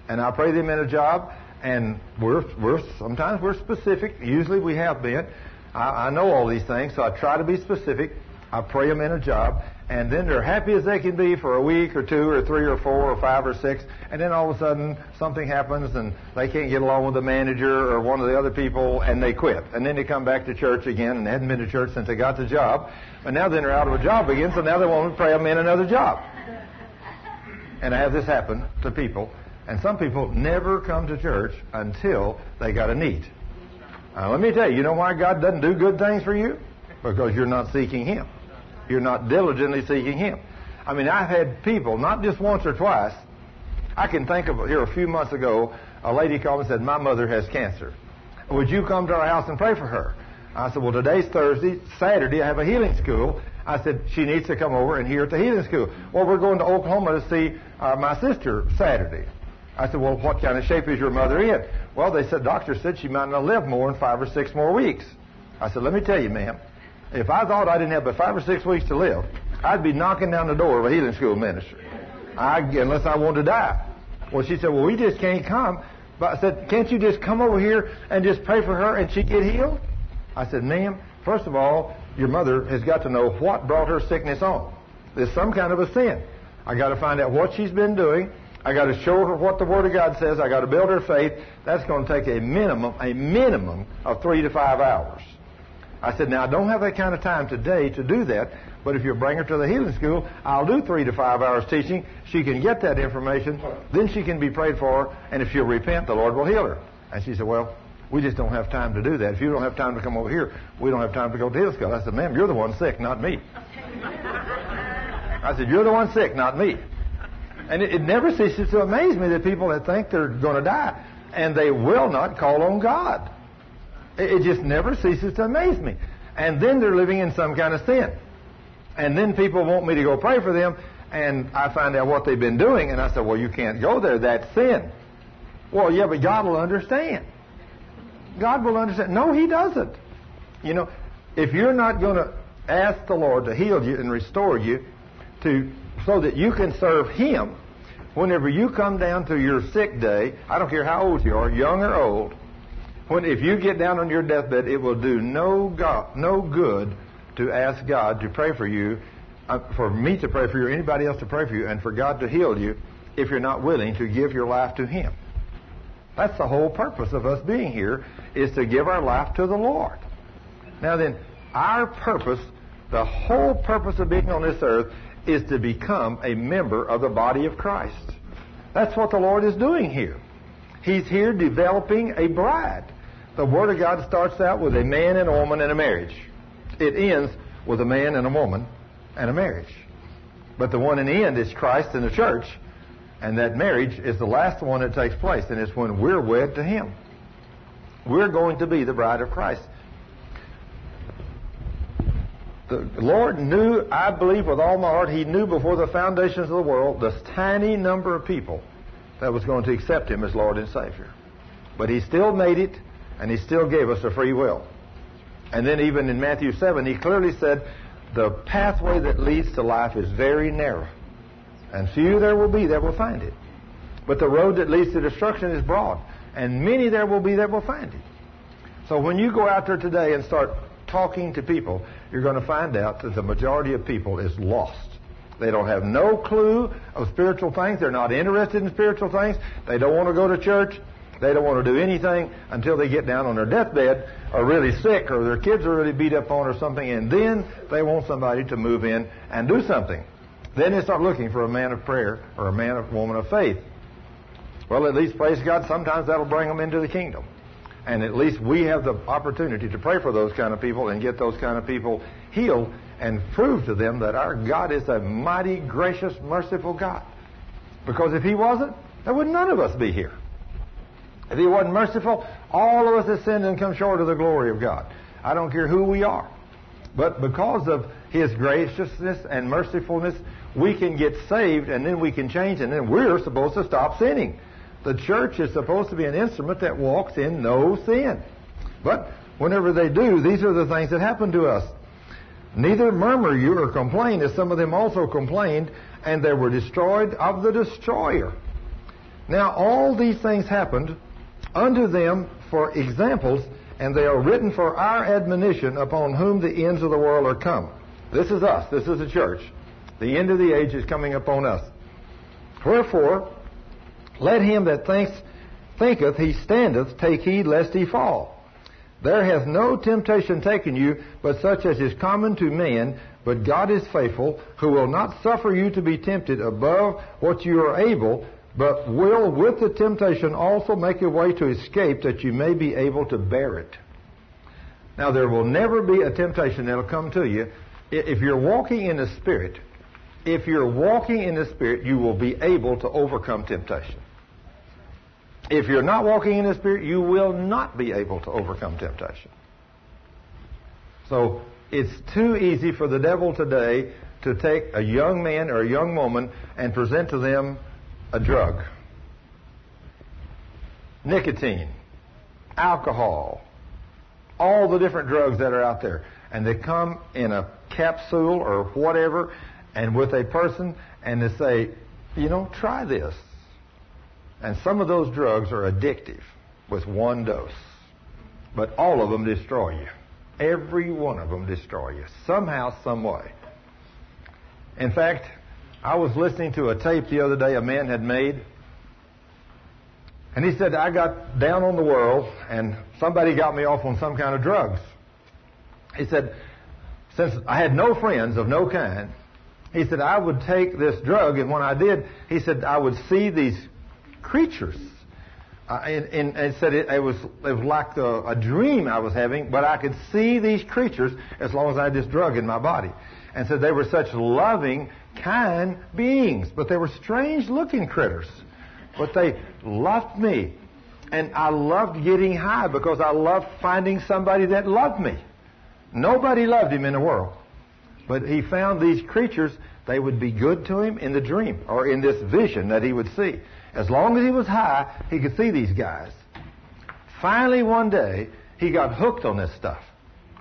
And I pray them in a job, and we're, we're sometimes we're specific. Usually we have been. I, I know all these things, so I try to be specific. I pray them in a job, and then they're happy as they can be for a week or two or three or four or five or six, and then all of a sudden something happens and they can't get along with the manager or one of the other people, and they quit. And then they come back to church again, and they hadn't been to church since they got the job, but now then they're out of a job again, so now they want to pray them in another job. And I have this happen to people, and some people never come to church until they got a need. Now, let me tell you, you know why God doesn't do good things for you? Because you're not seeking Him. You're not diligently seeking Him. I mean, I've had people, not just once or twice. I can think of here a few months ago, a lady called and said, My mother has cancer. Would you come to our house and pray for her? I said, Well, today's Thursday. Saturday, I have a healing school. I said, She needs to come over and hear at the healing school. Well, we're going to Oklahoma to see uh, my sister Saturday. I said, Well, what kind of shape is your mother in? Well, they said, Doctor said she might not live more than five or six more weeks. I said, Let me tell you, ma'am, if I thought I didn't have but five or six weeks to live, I'd be knocking down the door of a healing school ministry. I, unless I wanted to die. Well, she said, well, we just can't come. But I said, can't you just come over here and just pray for her and she get healed? I said, ma'am, first of all, your mother has got to know what brought her sickness on. There's some kind of a sin. I got to find out what she's been doing. I got to show her what the Word of God says. I got to build her faith. That's going to take a minimum, a minimum of three to five hours. I said, now I don't have that kind of time today to do that, but if you bring her to the healing school, I'll do three to five hours teaching. She can get that information, then she can be prayed for, and if she'll repent, the Lord will heal her. And she said, well, We just don't have time to do that. If you don't have time to come over here, we don't have time to go to the healing school. I said, ma'am, you're the one sick, not me. I said, you're the one sick, not me. And it, it never ceases to amaze me that people that think they're going to die and they will not call on God. It, just never ceases to amaze me. And then they're living in some kind of sin. And then people want me to go pray for them, and I find out what they've been doing, and I say, well, you can't go there. That's sin. Well, yeah, but God will understand. God will understand. No, He doesn't. You know, if you're not going to ask the Lord to heal you and restore you to so that you can serve Him, whenever you come down to your sick day, I don't care how old you are, young or old, when if you get down on your deathbed, it will do no God, no good to ask God to pray for you, uh, for me to pray for you, or anybody else to pray for you, and for God to heal you, if you're not willing to give your life to Him. That's the whole purpose of us being here, is to give our life to the Lord. Now then, our purpose, the whole purpose of being on this earth, is to become a member of the body of Christ. That's what the Lord is doing here. He's here developing a bride. The Word of God starts out with a man and a woman and a marriage. It ends with a man and a woman and a marriage. But the one in the end is Christ and the church, and that marriage is the last one that takes place, and it's when we're wed to Him. We're going to be the bride of Christ. The Lord knew, I believe with all my heart, He knew before the foundations of the world this tiny number of people that was going to accept Him as Lord and Savior. But He still made it, and He still gave us a free will. And then even in Matthew 7, He clearly said, the pathway that leads to life is very narrow. And few there will be that will find it. But the road that leads to destruction is broad. And many there will be that will find it. So when you go out there today and start talking to people, you're going to find out that the majority of people is lost. They don't have no clue of spiritual things. They're not interested in spiritual things. They don't want to go to church. They don't want to do anything until they get down on their deathbed or really sick or their kids are really beat up on or something, and then they want somebody to move in and do something. Then they start looking for a man of prayer or a man or woman of faith. Well, at least, praise God, sometimes that'll bring them into the kingdom. And at least we have the opportunity to pray for those kind of people and get those kind of people healed and prove to them that our God is a mighty, gracious, merciful God. Because if He wasn't, there would none of us be here. If He wasn't merciful, all of us have sinned and come short of the glory of God. I don't care who we are. But because of His graciousness and mercifulness, we can get saved and then we can change and then we're supposed to stop sinning. The church is supposed to be an instrument that walks in no sin. But whenever they do, these are the things that happen to us. Neither murmur you or complain, as some of them also complained, and they were destroyed of the destroyer. Now, all these things happened unto them for examples, and they are written for our admonition upon whom the ends of the world are come. This is us. This is the church. The end of the age is coming upon us. Wherefore, let him that thinks, thinketh he standeth take heed lest he fall. There hath no temptation taken you, but such as is common to men, But God is faithful, who will not suffer you to be tempted above what you are able, but will with the temptation also make a way to escape that you may be able to bear it. Now, there will never be a temptation that'll come to you. If you're walking in the Spirit, if you're walking in the Spirit, you will be able to overcome temptation. If you're not walking in the Spirit, you will not be able to overcome temptation. So, it's too easy for the devil today to take a young man or a young woman and present to them a drug. Nicotine, alcohol, all the different drugs that are out there. And they come in a capsule or whatever, and with a person, and they say, you know, try this. And some of those drugs are addictive with one dose. But all of them destroy you. Every one of them destroy you. Somehow, some way. In fact, I was listening to a tape the other day a man had made. And he said, I got down on the world and somebody got me off on some kind of drugs. He said, since I had no friends of no kind, he said, I would take this drug, and when I did, he said, I would see these creatures Uh, and, and, and said it, it was it was like a, a dream I was having, but I could see these creatures as long as I had this drug in my body. And said they were such loving, kind beings, but they were strange looking critters. But they loved me. And I loved getting high because I loved finding somebody that loved me. Nobody loved him in the world. But he found these creatures, they would be good to him in the dream or in this vision that he would see. As long as he was high, he could see these guys. Finally, one day, he got hooked on this stuff.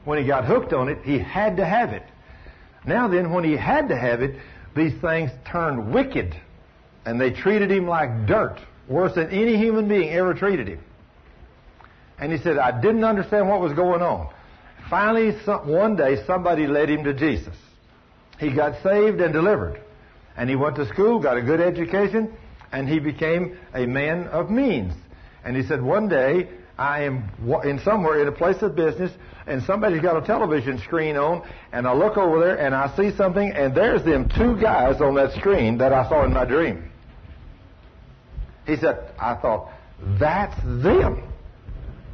When he got hooked on it, he had to have it. Now then, when he had to have it, these things turned wicked. And they treated him like dirt, worse than any human being ever treated him. And he said, I didn't understand what was going on. Finally, one day, somebody led him to Jesus. He got saved and delivered. And he went to school, got a good education, and he became a man of means. And he said, one day, I am in somewhere in a place of business, and somebody's got a television screen on, and I look over there and I see something, and there's them two guys on that screen that I saw in my dream. He said, I thought, that's them.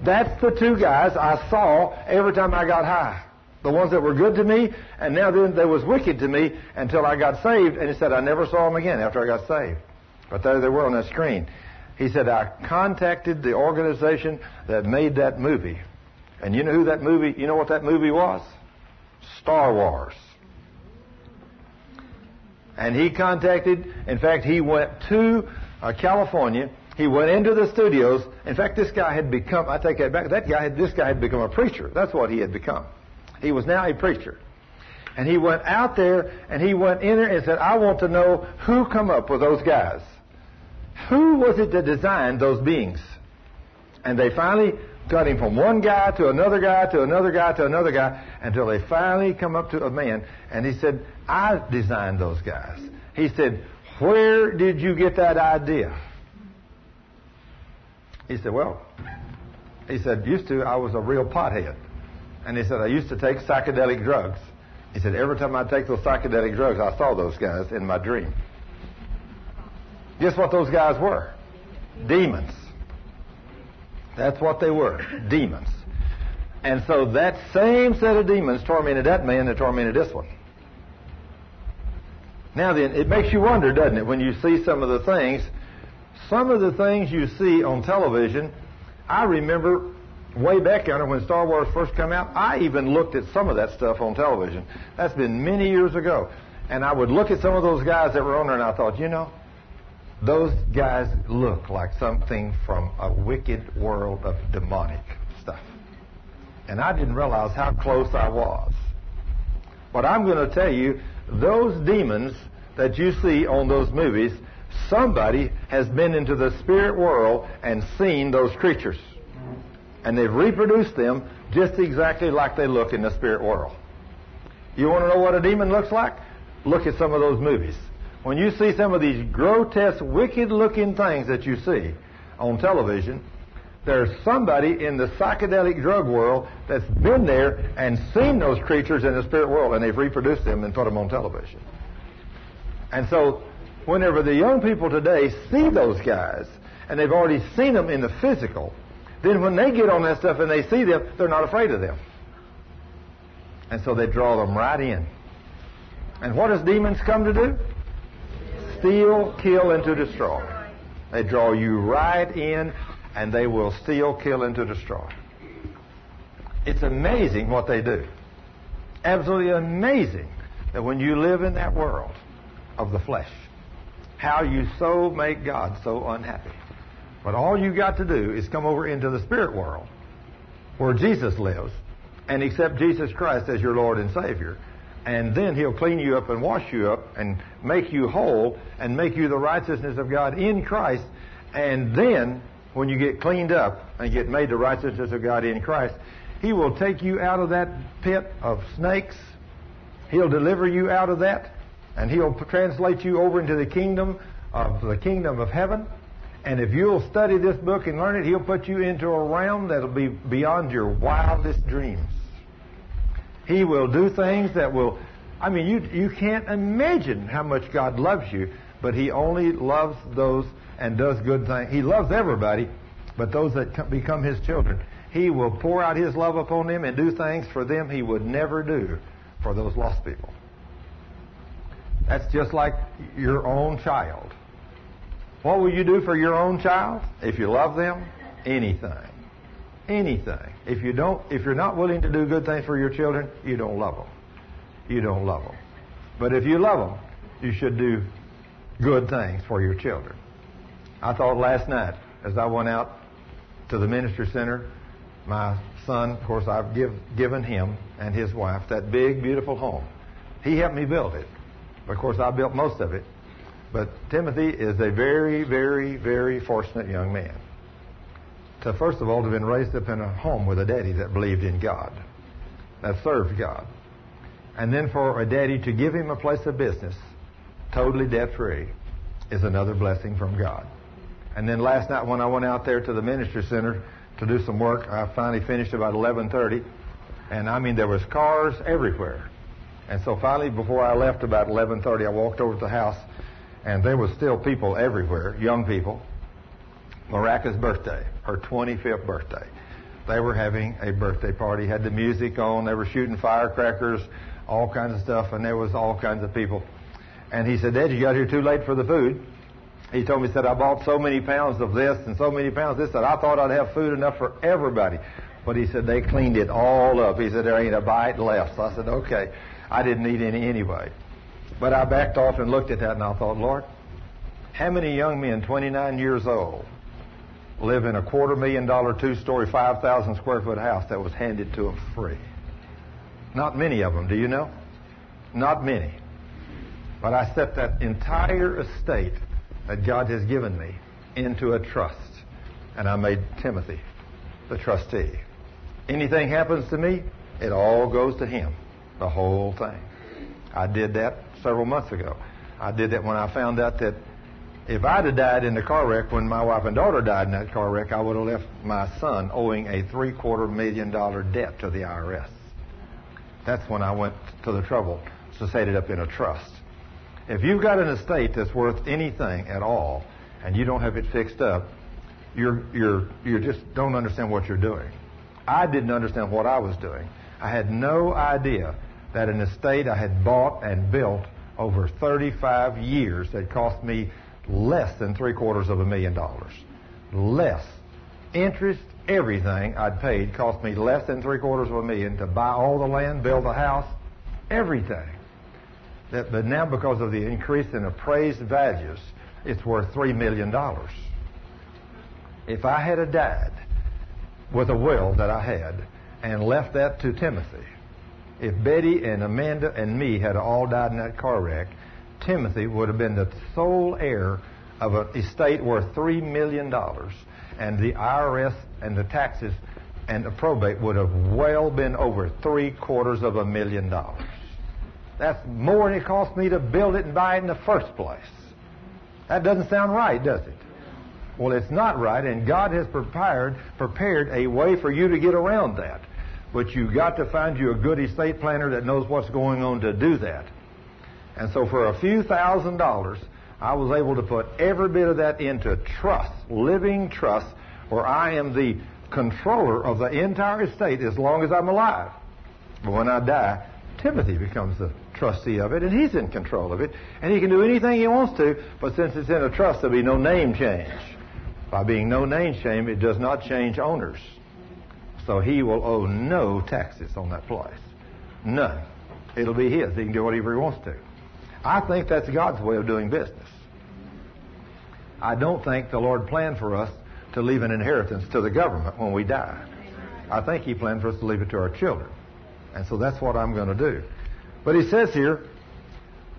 That's the two guys I saw every time I got high. The ones that were good to me, and now then they was wicked to me until I got saved. And he said, I never saw them again after I got saved. But there they were on that screen. He said, I contacted the organization that made that movie. And you know who that movie, you know what that movie was? Star Wars. And he contacted, in fact, he went to uh, California he went into the studios. In fact, this guy had become, I take that back, that guy had, this guy had become a preacher. That's what he had become. He was now a preacher. And he went out there and he went in there and said, I want to know who come up with those guys. Who was it that designed those beings? And they finally got him from one guy to another guy to another guy to another guy until they finally come up to a man and he said, I designed those guys. He said, where did you get that idea? He said, Well, he said, used to, I was a real pothead. And he said, I used to take psychedelic drugs. He said, every time I take those psychedelic drugs, I saw those guys in my dream. Guess what those guys were? Demons. That's what they were. Demons. And so that same set of demons tormented that man that tormented this one. Now then, it makes you wonder, doesn't it, when you see some of the things some of the things you see on television, I remember way back yonder when Star Wars first came out, I even looked at some of that stuff on television. That's been many years ago. And I would look at some of those guys that were on there and I thought, you know, those guys look like something from a wicked world of demonic stuff. And I didn't realize how close I was. But I'm going to tell you, those demons that you see on those movies, somebody has been into the spirit world and seen those creatures. And they've reproduced them just exactly like they look in the spirit world. You want to know what a demon looks like? Look at some of those movies. When you see some of these grotesque, wicked looking things that you see on television, there's somebody in the psychedelic drug world that's been there and seen those creatures in the spirit world, and they've reproduced them and put them on television. And so whenever the young people today see those guys, and they've already seen them in the physical, then when they get on that stuff and they see them, they're not afraid of them. And so they draw them right in. And what does demons come to do? Steal, kill, and to destroy. They draw you right in, and they will steal, kill, and to destroy. It's amazing what they do. Absolutely amazing that when you live in that world of the flesh, how you so make God so unhappy. But all you got to do is come over into the spirit world where Jesus lives and accept Jesus Christ as your Lord and Savior. And then He'll clean you up and wash you up and make you whole and make you the righteousness of God in Christ. And then, when you get cleaned up and get made the righteousness of God in Christ, He will take you out of that pit of snakes. He'll deliver you out of that and he'll translate you over into the kingdom of the kingdom of heaven. And if you'll study this book and learn it, he'll put you into a realm that'll be beyond your wildest dreams. He will do things that will, I mean, you, you can't imagine how much God loves you, but he only loves those and does good things. He loves everybody, But those that become his children, he will pour out his love upon them and do things for them he would never do for those lost people. That's just like your own child. What will you do for your own child if you love them? Anything. Anything. If you don't, if you're not willing to do good things for your children, you don't love them. You don't love them. But if you love them, you should do good things for your children. I thought last night as I went out to the ministry center, my son, of course, I've give, given him and his wife that big, beautiful home. He helped me build it. Of course, I built most of it. But Timothy is a very, very, very fortunate young man. To first of all, to have been raised up in a home with a daddy that believed in God, that served God. And then for a daddy to give him a place of business, totally debt free, is another blessing from God. And then last night when I went out there to the ministry center to do some work, I finally finished about 11:30, and I mean there was cars everywhere. And so finally, before I left about 11:30, I walked over to the house, and there was still people everywhere, young people. Maracas' birthday, her 25th birthday. They were having a birthday party, had the music on, they were shooting firecrackers, all kinds of stuff, and there was all kinds of people. And he said, Dad, you got here too late for the food. He told me, he said, I bought so many pounds of this and so many pounds of this that I thought I'd have food enough for everybody. But he said, they cleaned it all up. He said, there ain't a bite left. So I said, okay. I didn't need any anyway. But I backed off and looked at that and I thought, Lord, how many young men, 29 years old, live in a quarter million dollar, two story, 5,000 square foot house that was handed to them free? Not many of them, do you know? Not many. But I set that entire estate that God has given me into a trust. And I made Timothy the trustee. Anything happens to me, it all goes to him. The whole thing. I did that several months ago. I did that when I found out that if I'd have died in the car wreck when my wife and daughter died in that car wreck, I would have left my son owing a three quarter million dollar debt to the IRS. That's when I went to the trouble to set it up in a trust. If you've got an estate that's worth anything at all and you don't have it fixed up, you're, you're, you just don't understand what you're doing. I didn't understand what I was doing. I had no idea that an estate I had bought and built over 35 years had cost me less than three quarters of a million dollars. Less. Interest, everything I'd paid cost me less than three quarters of a million to buy all the land, build the house, everything. That, but now, because of the increase in appraised values, it's worth three million dollars. If I had a died with a will that I had and left that to Timothy, if Betty and Amanda and me had all died in that car wreck, Timothy would have been the sole heir of an estate worth three million dollars, and the IRS and the taxes and the probate would have well been over three quarters of a million dollars. That's more than it cost me to build it and buy it in the first place. That doesn't sound right, does it? Well, it's not right, and God has prepared prepared a way for you to get around that. But you've got to find you a good estate planner that knows what's going on to do that. And so for a few thousand dollars, I was able to put every bit of that into trust, living trust, where I am the controller of the entire estate as long as I'm alive. But when I die, Timothy becomes the trustee of it, and he's in control of it, and he can do anything he wants to, but since it's in a trust, there'll be no name change. By being no name change, it does not change owners. So he will owe no taxes on that place. None. It'll be his. He can do whatever he wants to. I think that's God's way of doing business. I don't think the Lord planned for us to leave an inheritance to the government when we die. I think He planned for us to leave it to our children. And so that's what I'm going to do. But He says here,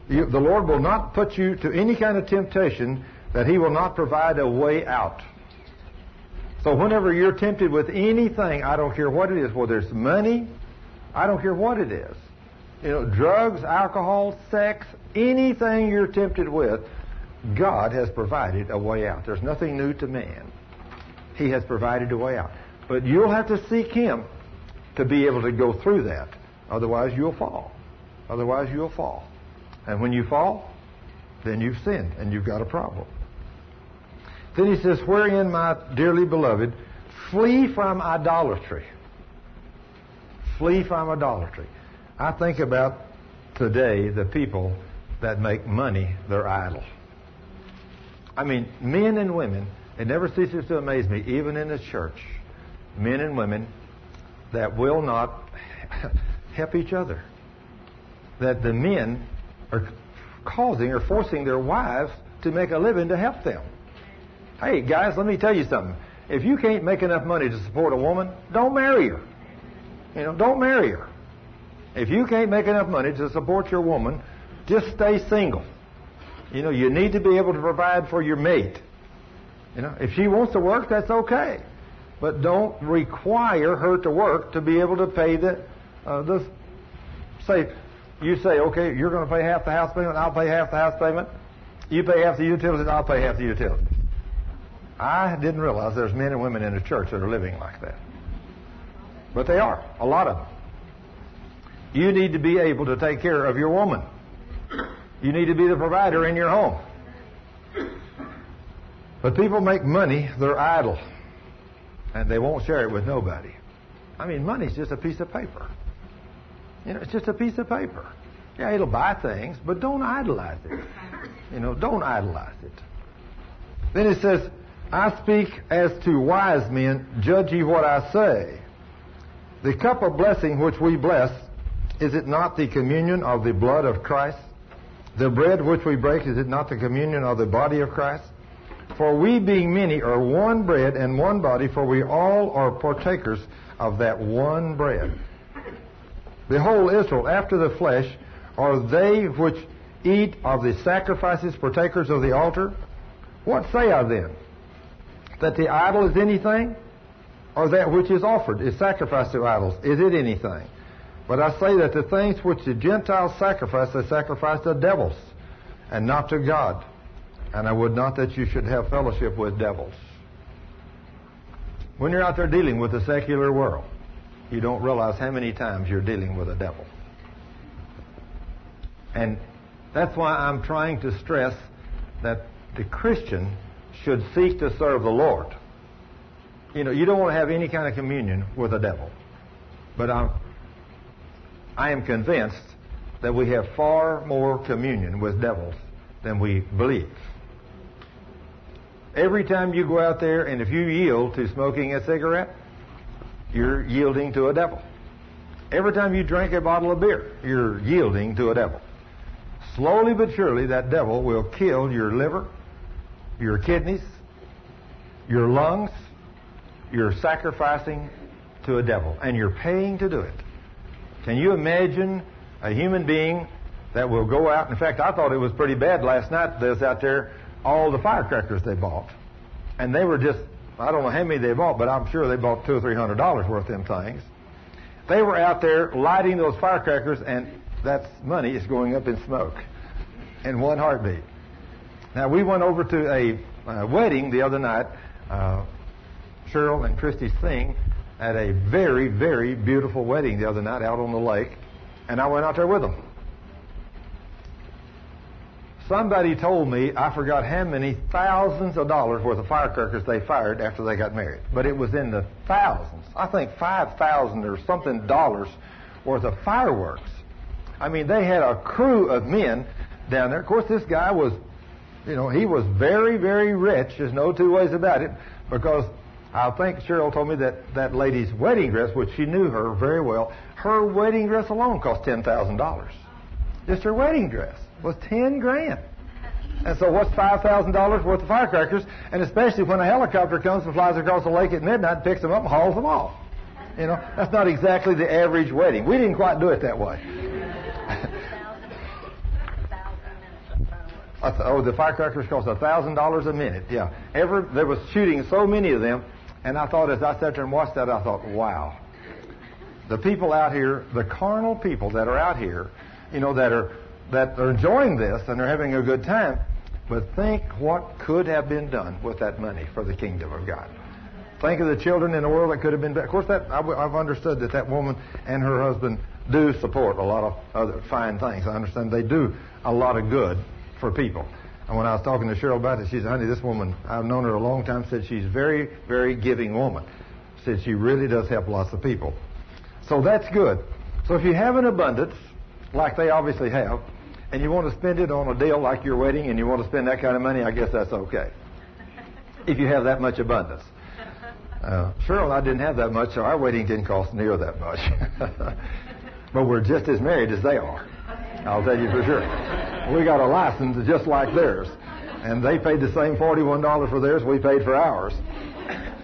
you, the Lord will not put you to any kind of temptation that He will not provide a way out. So whenever you're tempted with anything, I don't care what it is, whether it's money, I don't care what it is. You know, drugs, alcohol, sex, anything you're tempted with, God has provided a way out. There's nothing new to man. He has provided a way out. But you'll have to seek Him to be able to go through that. Otherwise, you'll fall. Otherwise, you'll fall. And when you fall, then you've sinned and you've got a problem. Then he says, Wherein, my dearly beloved, flee from idolatry. Flee from idolatry. I think about today the people that make money their idol. I mean, men and women, it never ceases to amaze me, even in the church, men and women that will not help each other. That the men are causing or forcing their wives to make a living to help them. Hey, guys, let me tell you something. If you can't make enough money to support a woman, don't marry her. You know, don't marry her. If you can't make enough money to support your woman, just stay single. You know, you need to be able to provide for your mate. You know, if she wants to work, that's okay. But don't require her to work to be able to pay the, uh, the, say, you say, okay, you're going to pay half the house payment, I'll pay half the house payment. You pay half the utilities, I'll pay half the utilities. I didn't realize there's men and women in the church that are living like that. But they are, a lot of them. You need to be able to take care of your woman. You need to be the provider in your home. But people make money their idol, and they won't share it with nobody. I mean, money's just a piece of paper. You know, it's just a piece of paper. Yeah, it'll buy things, but don't idolize it. You know, don't idolize it. Then it says, I speak as to wise men, judge ye what I say. The cup of blessing which we bless, is it not the communion of the blood of Christ? The bread which we break, is it not the communion of the body of Christ? For we being many are one bread and one body, for we all are partakers of that one bread. Behold, Israel, after the flesh, are they which eat of the sacrifices partakers of the altar? What say I then? That the idol is anything? Or that which is offered is sacrificed to idols? Is it anything? But I say that the things which the Gentiles sacrifice, they sacrifice to devils, and not to God. And I would not that you should have fellowship with devils. When you're out there dealing with the secular world, you don't realize how many times you're dealing with a devil. And that's why I'm trying to stress that the Christian should seek to serve the Lord. You know, you don't want to have any kind of communion with a devil. But I'm, I am convinced that we have far more communion with devils than we believe. Every time you go out there and if you yield to smoking a cigarette, you're yielding to a devil. Every time you drink a bottle of beer, you're yielding to a devil. Slowly but surely, that devil will kill your liver, your kidneys, your lungs. You're sacrificing to a devil, and you're paying to do it. Can you imagine a human being that will go out? In fact, I thought it was pretty bad last night. There's out there all the firecrackers they bought, and they were just I don't know how many they bought, but I'm sure they bought two or three hundred dollars worth of them things. They were out there lighting those firecrackers, and that money is going up in smoke in one heartbeat. Now we went over to a uh, wedding the other night. Uh, Cheryl and Christy sing at a very, very beautiful wedding the other night out on the lake, and I went out there with them. Somebody told me I forgot how many thousands of dollars worth of firecrackers they fired after they got married, but it was in the thousands. I think five thousand or something dollars worth of fireworks. I mean, they had a crew of men down there. Of course, this guy was, you know, he was very, very rich. There's no two ways about it, because I think Cheryl told me that that lady's wedding dress, which she knew her very well, her wedding dress alone cost ten thousand dollars. Just her wedding dress was ten grand. And so what's five thousand dollars worth of firecrackers? And especially when a helicopter comes and flies across the lake at midnight, picks them up and hauls them off. You know, that's not exactly the average wedding. We didn't quite do it that way. oh, the firecrackers cost a thousand dollars a minute. Yeah, ever there was shooting so many of them, and I thought as I sat there and watched that, I thought, wow, the people out here, the carnal people that are out here, you know, that are that are enjoying this and they're having a good time, but think what could have been done with that money for the kingdom of God. Think of the children in the world that could have been. Of course, that I've understood that that woman and her husband do support a lot of other fine things. I understand they do a lot of good for people. And when I was talking to Cheryl about it, she said, honey, this woman, I've known her a long time, said she's very, very giving woman. Said she really does help lots of people. So that's good. So if you have an abundance, like they obviously have, and you want to spend it on a deal like your wedding and you want to spend that kind of money, I guess that's okay. If you have that much abundance. Uh, Cheryl and I didn't have that much, so our wedding didn't cost near that much. but we're just as married as they are. I'll tell you for sure. We got a license just like theirs. And they paid the same $41 for theirs we paid for ours.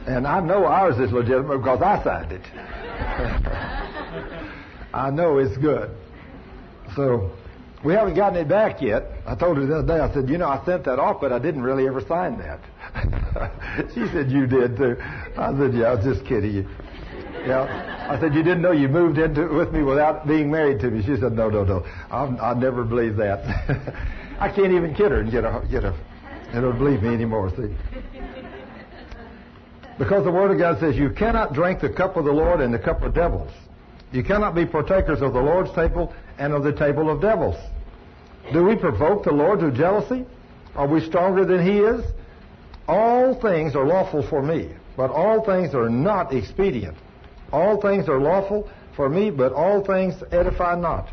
And I know ours is legitimate because I signed it. I know it's good. So we haven't gotten it back yet. I told her the other day, I said, you know, I sent that off, but I didn't really ever sign that. she said, you did too. I said, yeah, I was just kidding you. Yeah. I said, you didn't know you moved into with me without being married to me. She said, no, no, no. I'll, I'll never believe that. I can't even kid her and get a, get don't believe me anymore, see. Because the Word of God says you cannot drink the cup of the Lord and the cup of devils. You cannot be partakers of the Lord's table and of the table of devils. Do we provoke the Lord to jealousy? Are we stronger than He is? All things are lawful for me, but all things are not expedient. All things are lawful for me, but all things edify not.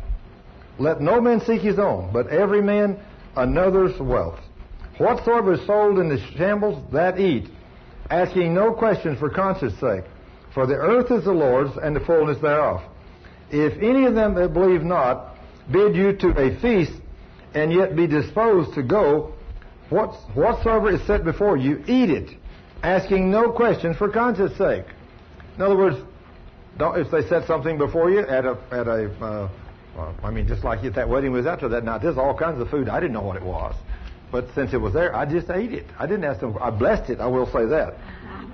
Let no man seek his own, but every man another's wealth. Whatsoever is sold in the shambles, that eat, asking no questions for conscience sake. For the earth is the Lord's, and the fullness thereof. If any of them that believe not bid you to a feast, and yet be disposed to go, whatsoever is set before you, eat it, asking no questions for conscience sake. In other words, if they set something before you at a at a, uh, well, I mean, just like if that wedding was after that night, there's all kinds of food. I didn't know what it was, but since it was there, I just ate it. I didn't ask them. I blessed it. I will say that.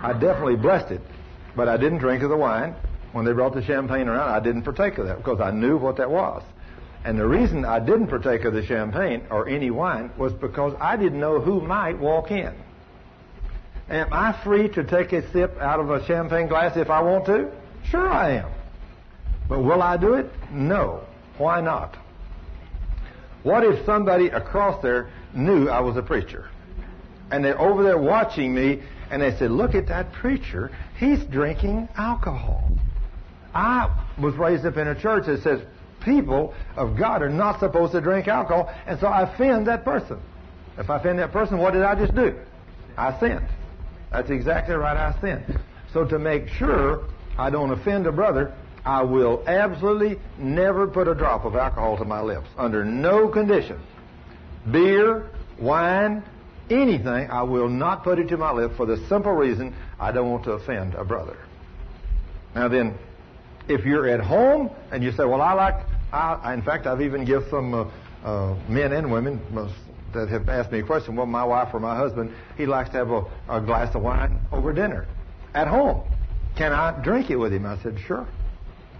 I definitely blessed it, but I didn't drink of the wine. When they brought the champagne around, I didn't partake of that because I knew what that was. And the reason I didn't partake of the champagne or any wine was because I didn't know who might walk in. Am I free to take a sip out of a champagne glass if I want to? Sure I am. But will I do it? No. Why not? What if somebody across there knew I was a preacher? And they're over there watching me and they said, look at that preacher. He's drinking alcohol. I was raised up in a church that says people of God are not supposed to drink alcohol, and so I offend that person. If I offend that person, what did I just do? I sinned. That's exactly right, I sinned. So to make sure I don't offend a brother, I will absolutely never put a drop of alcohol to my lips, under no condition. Beer, wine, anything, I will not put it to my lips for the simple reason I don't want to offend a brother. Now then, if you're at home and you say, well, I like, I, in fact, I've even given some uh, uh, men and women that have asked me a question, well, my wife or my husband, he likes to have a, a glass of wine over dinner at home. Can I drink it with him? I said, sure.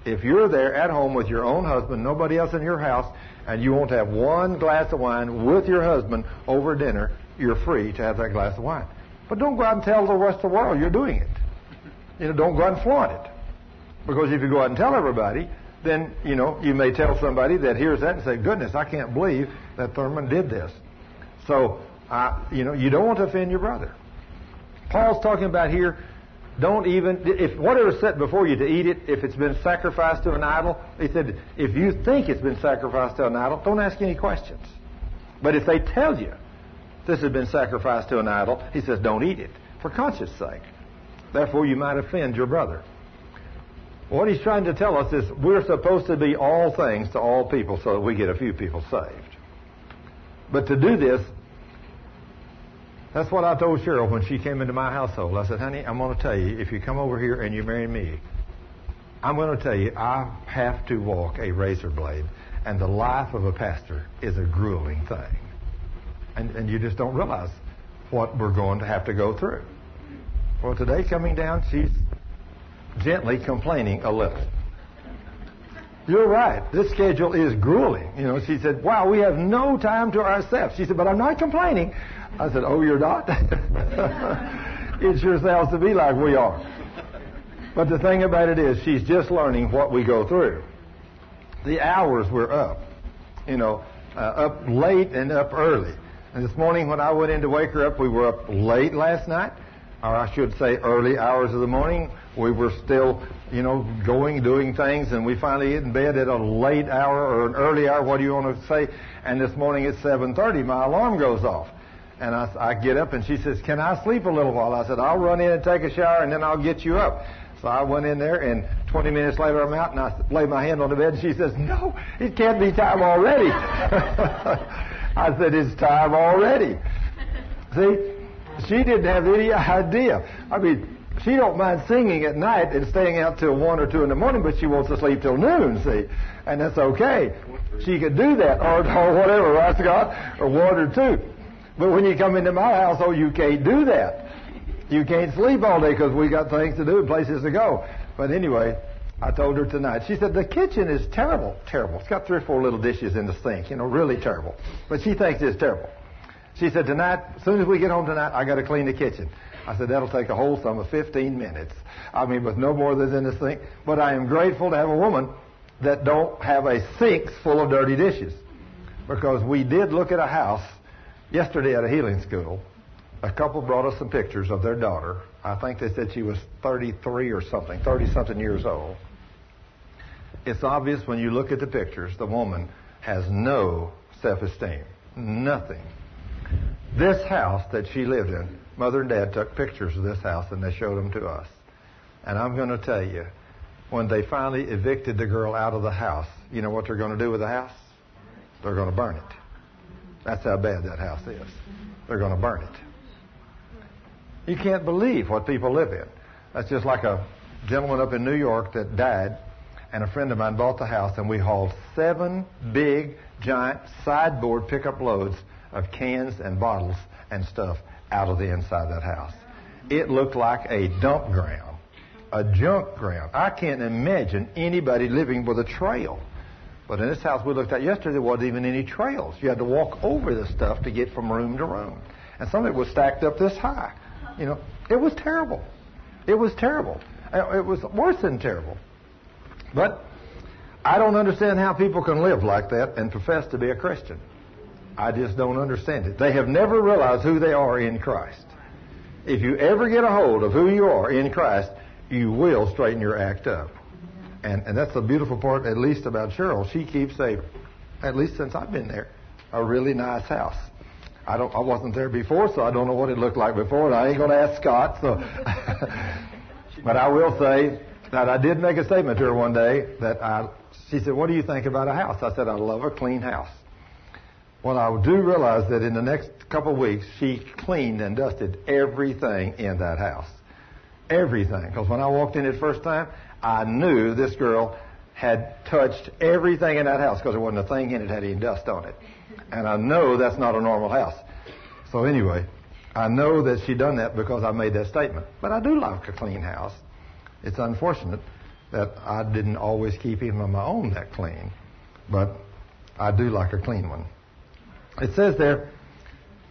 If you're there at home with your own husband, nobody else in your house, and you want to have one glass of wine with your husband over dinner, you're free to have that glass of wine. But don't go out and tell the rest of the world you're doing it. You know, don't go out and flaunt it. Because if you go out and tell everybody, then, you know, you may tell somebody that hears that and say, goodness, I can't believe that Thurman did this. So, uh, you know, you don't want to offend your brother. Paul's talking about here, don't even, if whatever's set before you to eat it, if it's been sacrificed to an idol, he said, if you think it's been sacrificed to an idol, don't ask any questions. But if they tell you this has been sacrificed to an idol, he says, don't eat it for conscience sake. Therefore, you might offend your brother. What he's trying to tell us is we're supposed to be all things to all people so that we get a few people saved. But to do this, that's what I told Cheryl when she came into my household. I said, honey, I'm going to tell you, if you come over here and you marry me, I'm going to tell you, I have to walk a razor blade. And the life of a pastor is a grueling thing. And, and you just don't realize what we're going to have to go through. Well, today coming down, she's gently complaining a little. You're right. This schedule is grueling. You know, she said, wow, we have no time to ourselves. She said, but I'm not complaining. I said, oh, you're not? it sure sounds to be like we are. But the thing about it is, she's just learning what we go through. The hours we're up, you know, uh, up late and up early. And this morning when I went in to wake her up, we were up late last night, or I should say early hours of the morning. We were still, you know, going, doing things, and we finally get in bed at a late hour or an early hour, what do you want to say? And this morning at 7.30, my alarm goes off. And I, I get up and she says, can I sleep a little while? I said, I'll run in and take a shower and then I'll get you up. So I went in there and 20 minutes later I'm out and I lay my hand on the bed and she says, no, it can't be time already. I said, it's time already. See, she didn't have any idea. I mean, she don't mind singing at night and staying out till one or two in the morning, but she wants to sleep till noon, see. And that's okay. She could do that, or, or whatever, right, Scott? Or one or two. But when you come into my household, oh, you can't do that. You can't sleep all day because we got things to do and places to go. But anyway, I told her tonight. She said, the kitchen is terrible, terrible. It's got three or four little dishes in the sink, you know, really terrible. But she thinks it's terrible. She said, tonight, as soon as we get home tonight, I got to clean the kitchen. I said, that'll take a whole sum of 15 minutes. I mean, with no more than in the sink. But I am grateful to have a woman that don't have a sink full of dirty dishes. Because we did look at a house yesterday at a healing school. A couple brought us some pictures of their daughter. I think they said she was 33 or something, 30 something years old. It's obvious when you look at the pictures, the woman has no self esteem. Nothing. This house that she lived in, mother and dad took pictures of this house and they showed them to us. And I'm going to tell you, when they finally evicted the girl out of the house, you know what they're going to do with the house? They're going to burn it. That's how bad that house is. They're going to burn it. You can't believe what people live in. That's just like a gentleman up in New York that died, and a friend of mine bought the house, and we hauled seven big, giant sideboard pickup loads of cans and bottles and stuff out of the inside of that house. It looked like a dump ground, a junk ground. I can't imagine anybody living with a trail. But in this house we looked at yesterday, there wasn't even any trails. You had to walk over the stuff to get from room to room. And some of it was stacked up this high. You know, it was terrible. It was terrible. Uh, it was worse than terrible. But I don't understand how people can live like that and profess to be a Christian. I just don't understand it. They have never realized who they are in Christ. If you ever get a hold of who you are in Christ, you will straighten your act up. And, and that's the beautiful part, at least about Cheryl. She keeps a, at least since I've been there, a really nice house. I don't, I wasn't there before, so I don't know what it looked like before, and I ain't going to ask Scott. So, but I will say that I did make a statement to her one day that I. She said, "What do you think about a house?" I said, "I love a clean house." Well, I do realize that in the next couple of weeks, she cleaned and dusted everything in that house. Everything. Because when I walked in it first time, I knew this girl had touched everything in that house because there wasn't a thing in it had any dust on it. And I know that's not a normal house. So anyway, I know that she done that because I made that statement. But I do like a clean house. It's unfortunate that I didn't always keep even my own that clean. But I do like a clean one. It says there,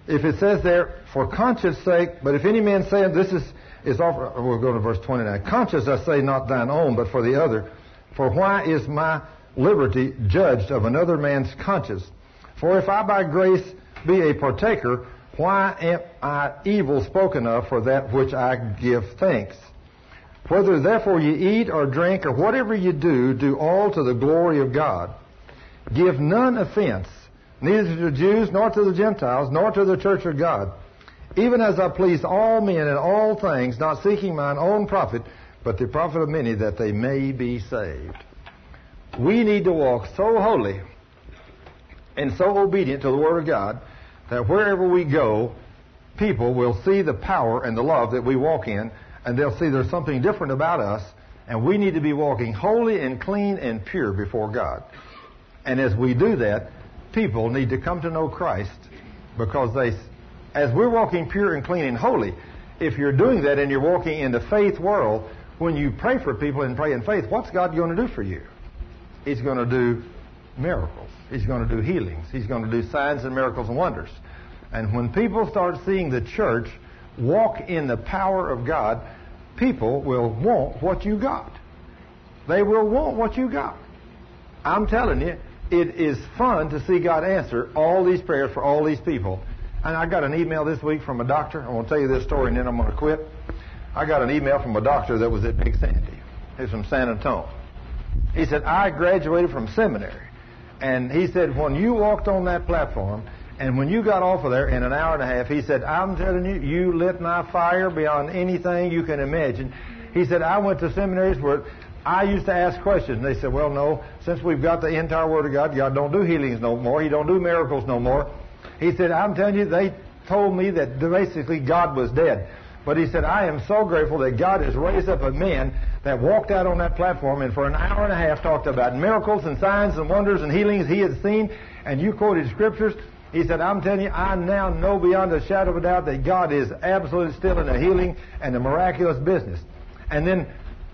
if it says there, for conscience sake, but if any man say, this is, is offer, we'll go to verse 29. Conscience I say not thine own, but for the other. For why is my liberty judged of another man's conscience? For if I by grace be a partaker, why am I evil spoken of for that which I give thanks? Whether therefore ye eat or drink or whatever you do, do all to the glory of God. Give none offense, neither to the Jews, nor to the Gentiles, nor to the church of God, even as I please all men in all things, not seeking mine own profit, but the profit of many, that they may be saved. We need to walk so holy and so obedient to the Word of God that wherever we go, people will see the power and the love that we walk in, and they'll see there's something different about us, and we need to be walking holy and clean and pure before God. And as we do that, people need to come to know Christ because they, as we're walking pure and clean and holy, if you're doing that and you're walking in the faith world, when you pray for people and pray in faith, what's God going to do for you? He's going to do miracles. He's going to do healings. He's going to do signs and miracles and wonders. And when people start seeing the church walk in the power of God, people will want what you got. They will want what you got. I'm telling you, it is fun to see God answer all these prayers for all these people. And I got an email this week from a doctor. I'm going to tell you this story and then I'm going to quit. I got an email from a doctor that was at Big Sandy. He's from San Antonio. He said, I graduated from seminary. And he said, when you walked on that platform and when you got off of there in an hour and a half, he said, I'm telling you, you lit my fire beyond anything you can imagine. He said, I went to seminaries where I used to ask questions. And they said, well, no, since we've got the entire Word of God, God don't do healings no more. He don't do miracles no more. He said, I'm telling you, they told me that basically God was dead. But he said, I am so grateful that God has raised up a man that walked out on that platform and for an hour and a half talked about miracles and signs and wonders and healings he had seen. And you quoted scriptures. He said, I'm telling you, I now know beyond a shadow of a doubt that God is absolutely still in the healing and the miraculous business. And then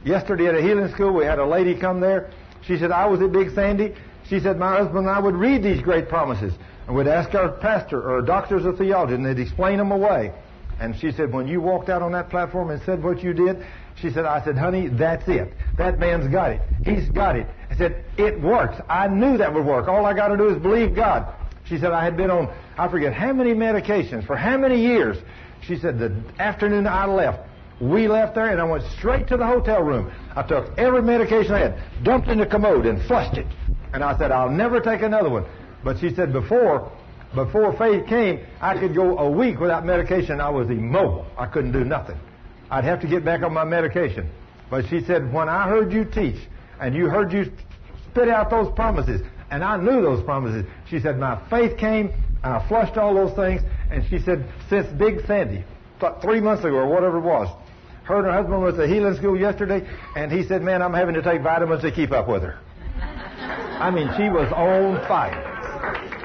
yesterday at a healing school, we had a lady come there. She said, I was at Big Sandy. She said, my husband and I would read these great promises and we'd ask our pastor or doctors of theology and they'd explain them away. And she said, when you walked out on that platform and said what you did, she said, I said, honey, that's it. That man's got it. He's got it. I said, it works. I knew that would work. All I got to do is believe God. She said, I had been on, I forget how many medications for how many years. She said, the afternoon I left, we left there and I went straight to the hotel room. I took every medication I had, dumped in the commode and flushed it. And I said, I'll never take another one. But she said, before, before faith came, I could go a week without medication. I was immobile. I couldn't do nothing. I'd have to get back on my medication. But she said, when I heard you teach and you heard you spit out those promises, and I knew those promises, she said, my faith came and I flushed all those things. And she said, since Big Sandy, three months ago or whatever it was, her and her husband was at healing school yesterday, and he said, man, I'm having to take vitamins to keep up with her. I mean, she was on fire. Thank you.